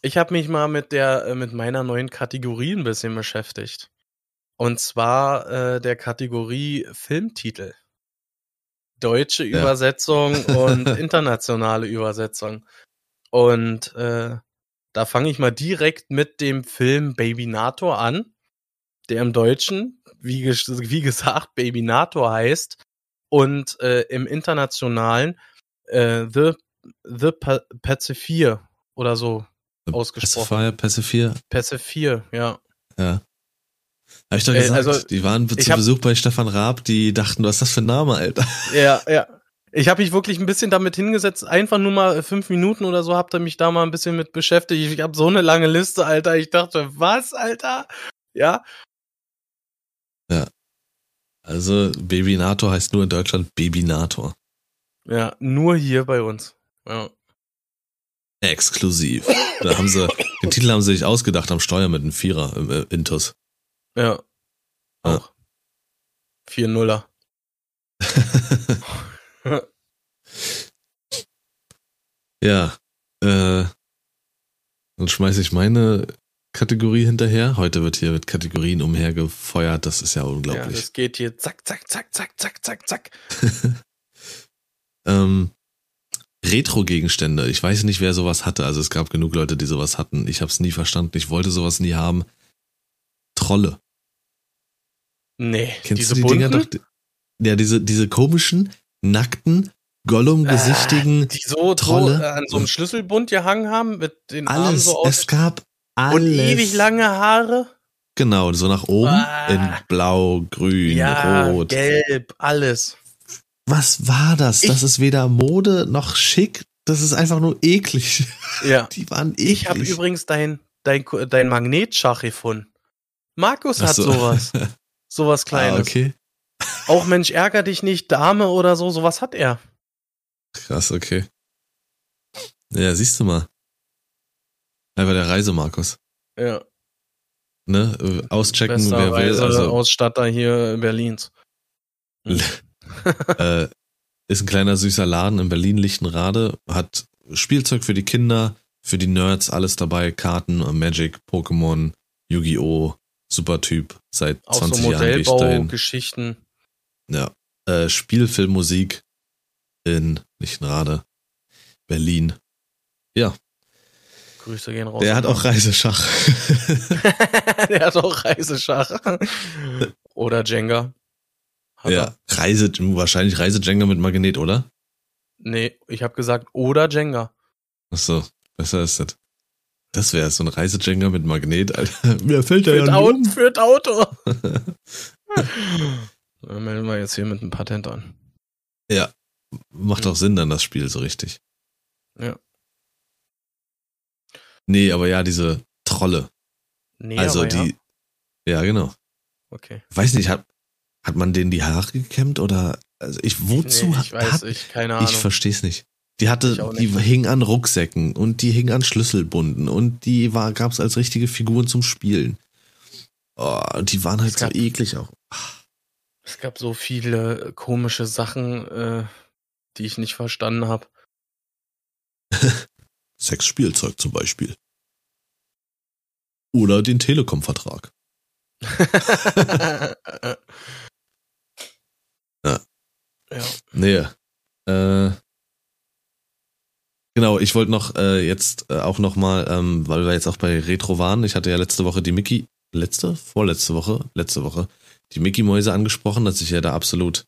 ich habe mich mal mit der äh, mit meiner neuen Kategorie ein bisschen beschäftigt. Und zwar äh, der Kategorie Filmtitel. Deutsche Ja. Übersetzung und internationale Übersetzung. Und äh, da fange ich mal direkt mit dem Film Baby Nator an, der im Deutschen, wie, ges- wie gesagt, Baby Nator heißt und äh, im internationalen äh, The, The Pa- Pacifier oder so ausgesprochen. Pacifier, Pacifier, Pacifier, ja. ja. Hab ich doch Äh, gesagt, also, die waren zu hab- Besuch bei Stefan Raab, die dachten, was ist das für ein Name, Alter? Ja, ja. Ich habe mich wirklich ein bisschen damit hingesetzt, einfach nur mal äh, fünf Minuten oder so, habt ihr mich da mal ein bisschen mit beschäftigt. Ich habe so eine lange Liste, Alter. Ich dachte, was, Alter? Ja, Also, Babynator heißt nur in Deutschland Babynator. ja, nur hier bei uns. Ja. Exklusiv. Da haben sie, den Titel haben sie sich ausgedacht am Steuer mit einem Vierer im äh, Intus. Ja. Ja. Auch. Vier Nuller. ja, äh, dann schmeiße ich meine Kategorie hinterher. Heute wird hier mit Kategorien umhergefeuert, das ist ja Ja, unglaublich. das geht hier zack, zack, zack, zack, zack, zack, zack. ähm, Retro-Gegenstände. Ich weiß nicht, wer sowas hatte. Also es gab genug Leute, die sowas hatten. Ich habe es nie verstanden. Ich wollte sowas nie haben. Trolle. Nee, Kennst diese du die bunten, Dinger doch? Ja, diese, diese komischen, nackten, Gollum-gesichtigen, die so, Trolle an so einem und- Schlüsselbund gehangen haben, mit den Armen alles. so es gab alles. und ewig lange Haare. Genau, so nach oben Ah. in blau, grün, ja, rot. gelb, alles. Was war das? Ich- das ist weder Mode noch schick. Das ist einfach nur eklig. Ja. Die waren eklig. Ich habe übrigens dein, dein, dein Magnetschach gefunden. Markus Ach hat so. sowas. Sowas Ah, Kleines. okay. Auch Mensch, ärger dich nicht, Dame oder so, sowas hat er. Krass, okay. Ja, siehst du mal. Einfach der Reisemarkus. Ja. Ne? Auschecken, Bester wer will. Also Ausstatter hier Berlins. äh, ist ein kleiner süßer Laden in Berlin, Lichtenrade, hat Spielzeug für die Kinder, für die Nerds, alles dabei, Karten, Magic, Pokémon, Yu-Gi-Oh!, super Typ, seit Auch so 20 Jahren gehe ich dahin. Modellbaugeschichten. Ja. Äh, Spielfilmmusik in Lichtenrade, Berlin. Grüße gehen raus. Der hat auch Reiseschach. Der hat auch Reiseschach. Oder Jenga. Hat ja, er. Reise, wahrscheinlich Reisejenga mit Magnet, oder? Nee, ich habe gesagt, oder Jenga. Ach so, besser ist das. Das wäre so ein Reisejenga mit Magnet, Alter. Mir fällt der ja Auto, führt Auto. Dann melden wir jetzt hier mit einem Patent an. Macht auch Sinn dann das Spiel so richtig. Ja. Nee, aber ja, diese Trolle. Nee, also aber die. Ja. Ja, genau. Okay. Weiß nicht, hat, hat man denen die Haare gekämmt oder. Also ich, wozu nee, hat. ich weiß, hat ich, keine ich Ahnung. verstehe es nicht. Die hatte, die hing an Rucksäcken und die hing an Schlüsselbunden und die war, gab's als richtige Figuren zum Spielen. Oh, die waren halt Es so gab- eklig auch. Es gab so viele komische Sachen, äh, die ich nicht verstanden habe. Sexspielzeug zum Beispiel. Oder den Telekom-Vertrag. Ja. Ja. Nee. Äh, genau, ich wollte noch äh, jetzt äh, auch noch mal, ähm, weil wir jetzt auch bei Retro waren, ich hatte ja letzte Woche die Mickey, letzte? Vorletzte Woche? Letzte Woche. Die Mickey-Mäuse angesprochen, dass ich ja da absolut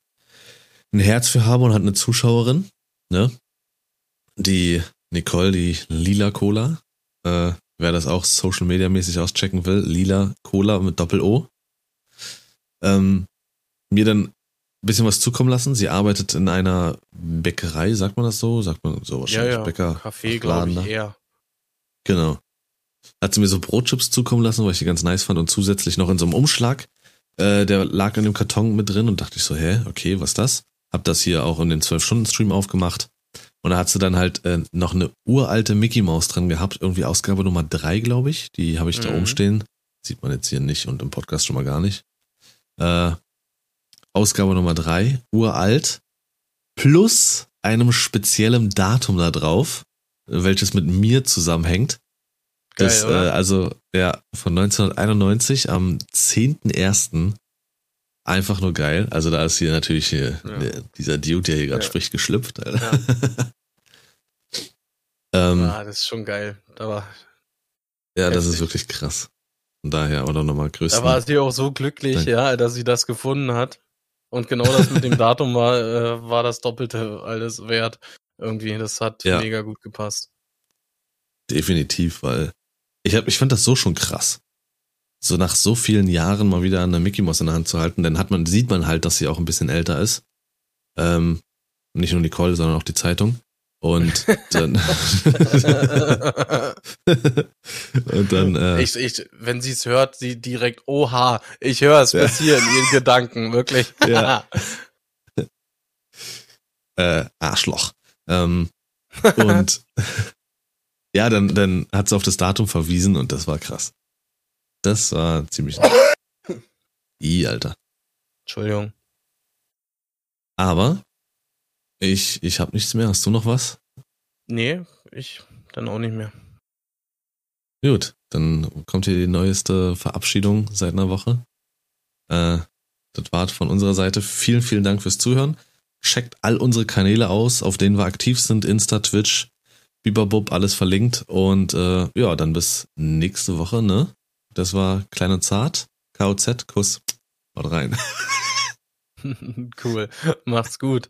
ein Herz für habe und hat eine Zuschauerin, ne? Die Nicole, die Lila Cola. Äh, wer das auch Social Media mäßig auschecken will, Lila Cola mit Doppel-O. Ähm, mir dann bisschen was zukommen lassen. Sie arbeitet in einer Bäckerei, sagt man das so? Sagt man so Ja, wahrscheinlich. ja. Bäcker. Kaffee, glaube ich, ne? eher. Genau. Hat sie mir so Brotchips zukommen lassen, was ich ganz nice fand und zusätzlich noch in so einem Umschlag. Äh, der lag in dem Karton mit drin und dachte ich so, hä, okay, was ist das? Hab das hier auch in den 12-Stunden-Stream aufgemacht. Und da hat sie dann halt äh, noch eine uralte Mickey Maus drin gehabt, irgendwie Ausgabe Nummer drei, glaube ich. Die habe ich da Mhm. oben stehen. Sieht man jetzt hier nicht und im Podcast schon mal gar nicht. Äh, Ausgabe Nummer drei, uralt, plus einem speziellen Datum da drauf, welches mit mir zusammenhängt. Geil, Das, äh, oder? also, ja, von 1991 am 10.01. Einfach nur geil. Also da ist hier natürlich hier, Ja. der- dieser Dude, der hier gerade Ja. spricht, geschlüpft. Ja. ähm, ah, das ist schon geil. War, ja, das ist wirklich krass. Von daher auch nochmal größten. da war sie auch so glücklich, Danke. ja, dass sie das gefunden hat. Und genau das mit dem Datum war, äh, war das Doppelte alles wert. Irgendwie, das hat Ja. mega gut gepasst. Definitiv, weil ich hab, ich fand das so schon krass. So nach so vielen Jahren mal wieder eine Mickey Mouse in der Hand zu halten, dann hat man, sieht man halt, dass sie auch ein bisschen älter ist. Ähm, nicht nur Nicole, sondern auch die Zeitung. Und dann, und dann, äh, ich, ich, wenn sie es hört, sie direkt, oha, ich höre es bis hier in ihren Gedanken, wirklich. Ja. äh, Arschloch. Ähm, und ja, dann, dann hat sie auf das Datum verwiesen und das war krass. Das war ziemlich. I, Alter. Entschuldigung. Aber ich, ich habe nichts mehr. Hast du noch was? Nee, ich dann auch nicht mehr. Gut, dann kommt hier die neueste Verabschiedung seit einer Woche. Äh, das war von unserer Seite. Vielen, vielen Dank fürs Zuhören. Checkt all unsere Kanäle aus, auf denen wir aktiv sind. Insta, Twitch, Bibabub, alles verlinkt. Und äh, ja, dann bis nächste Woche, ne? Das war Klein und Zart. KOZ, Kuss. Haut rein. cool. Macht's gut.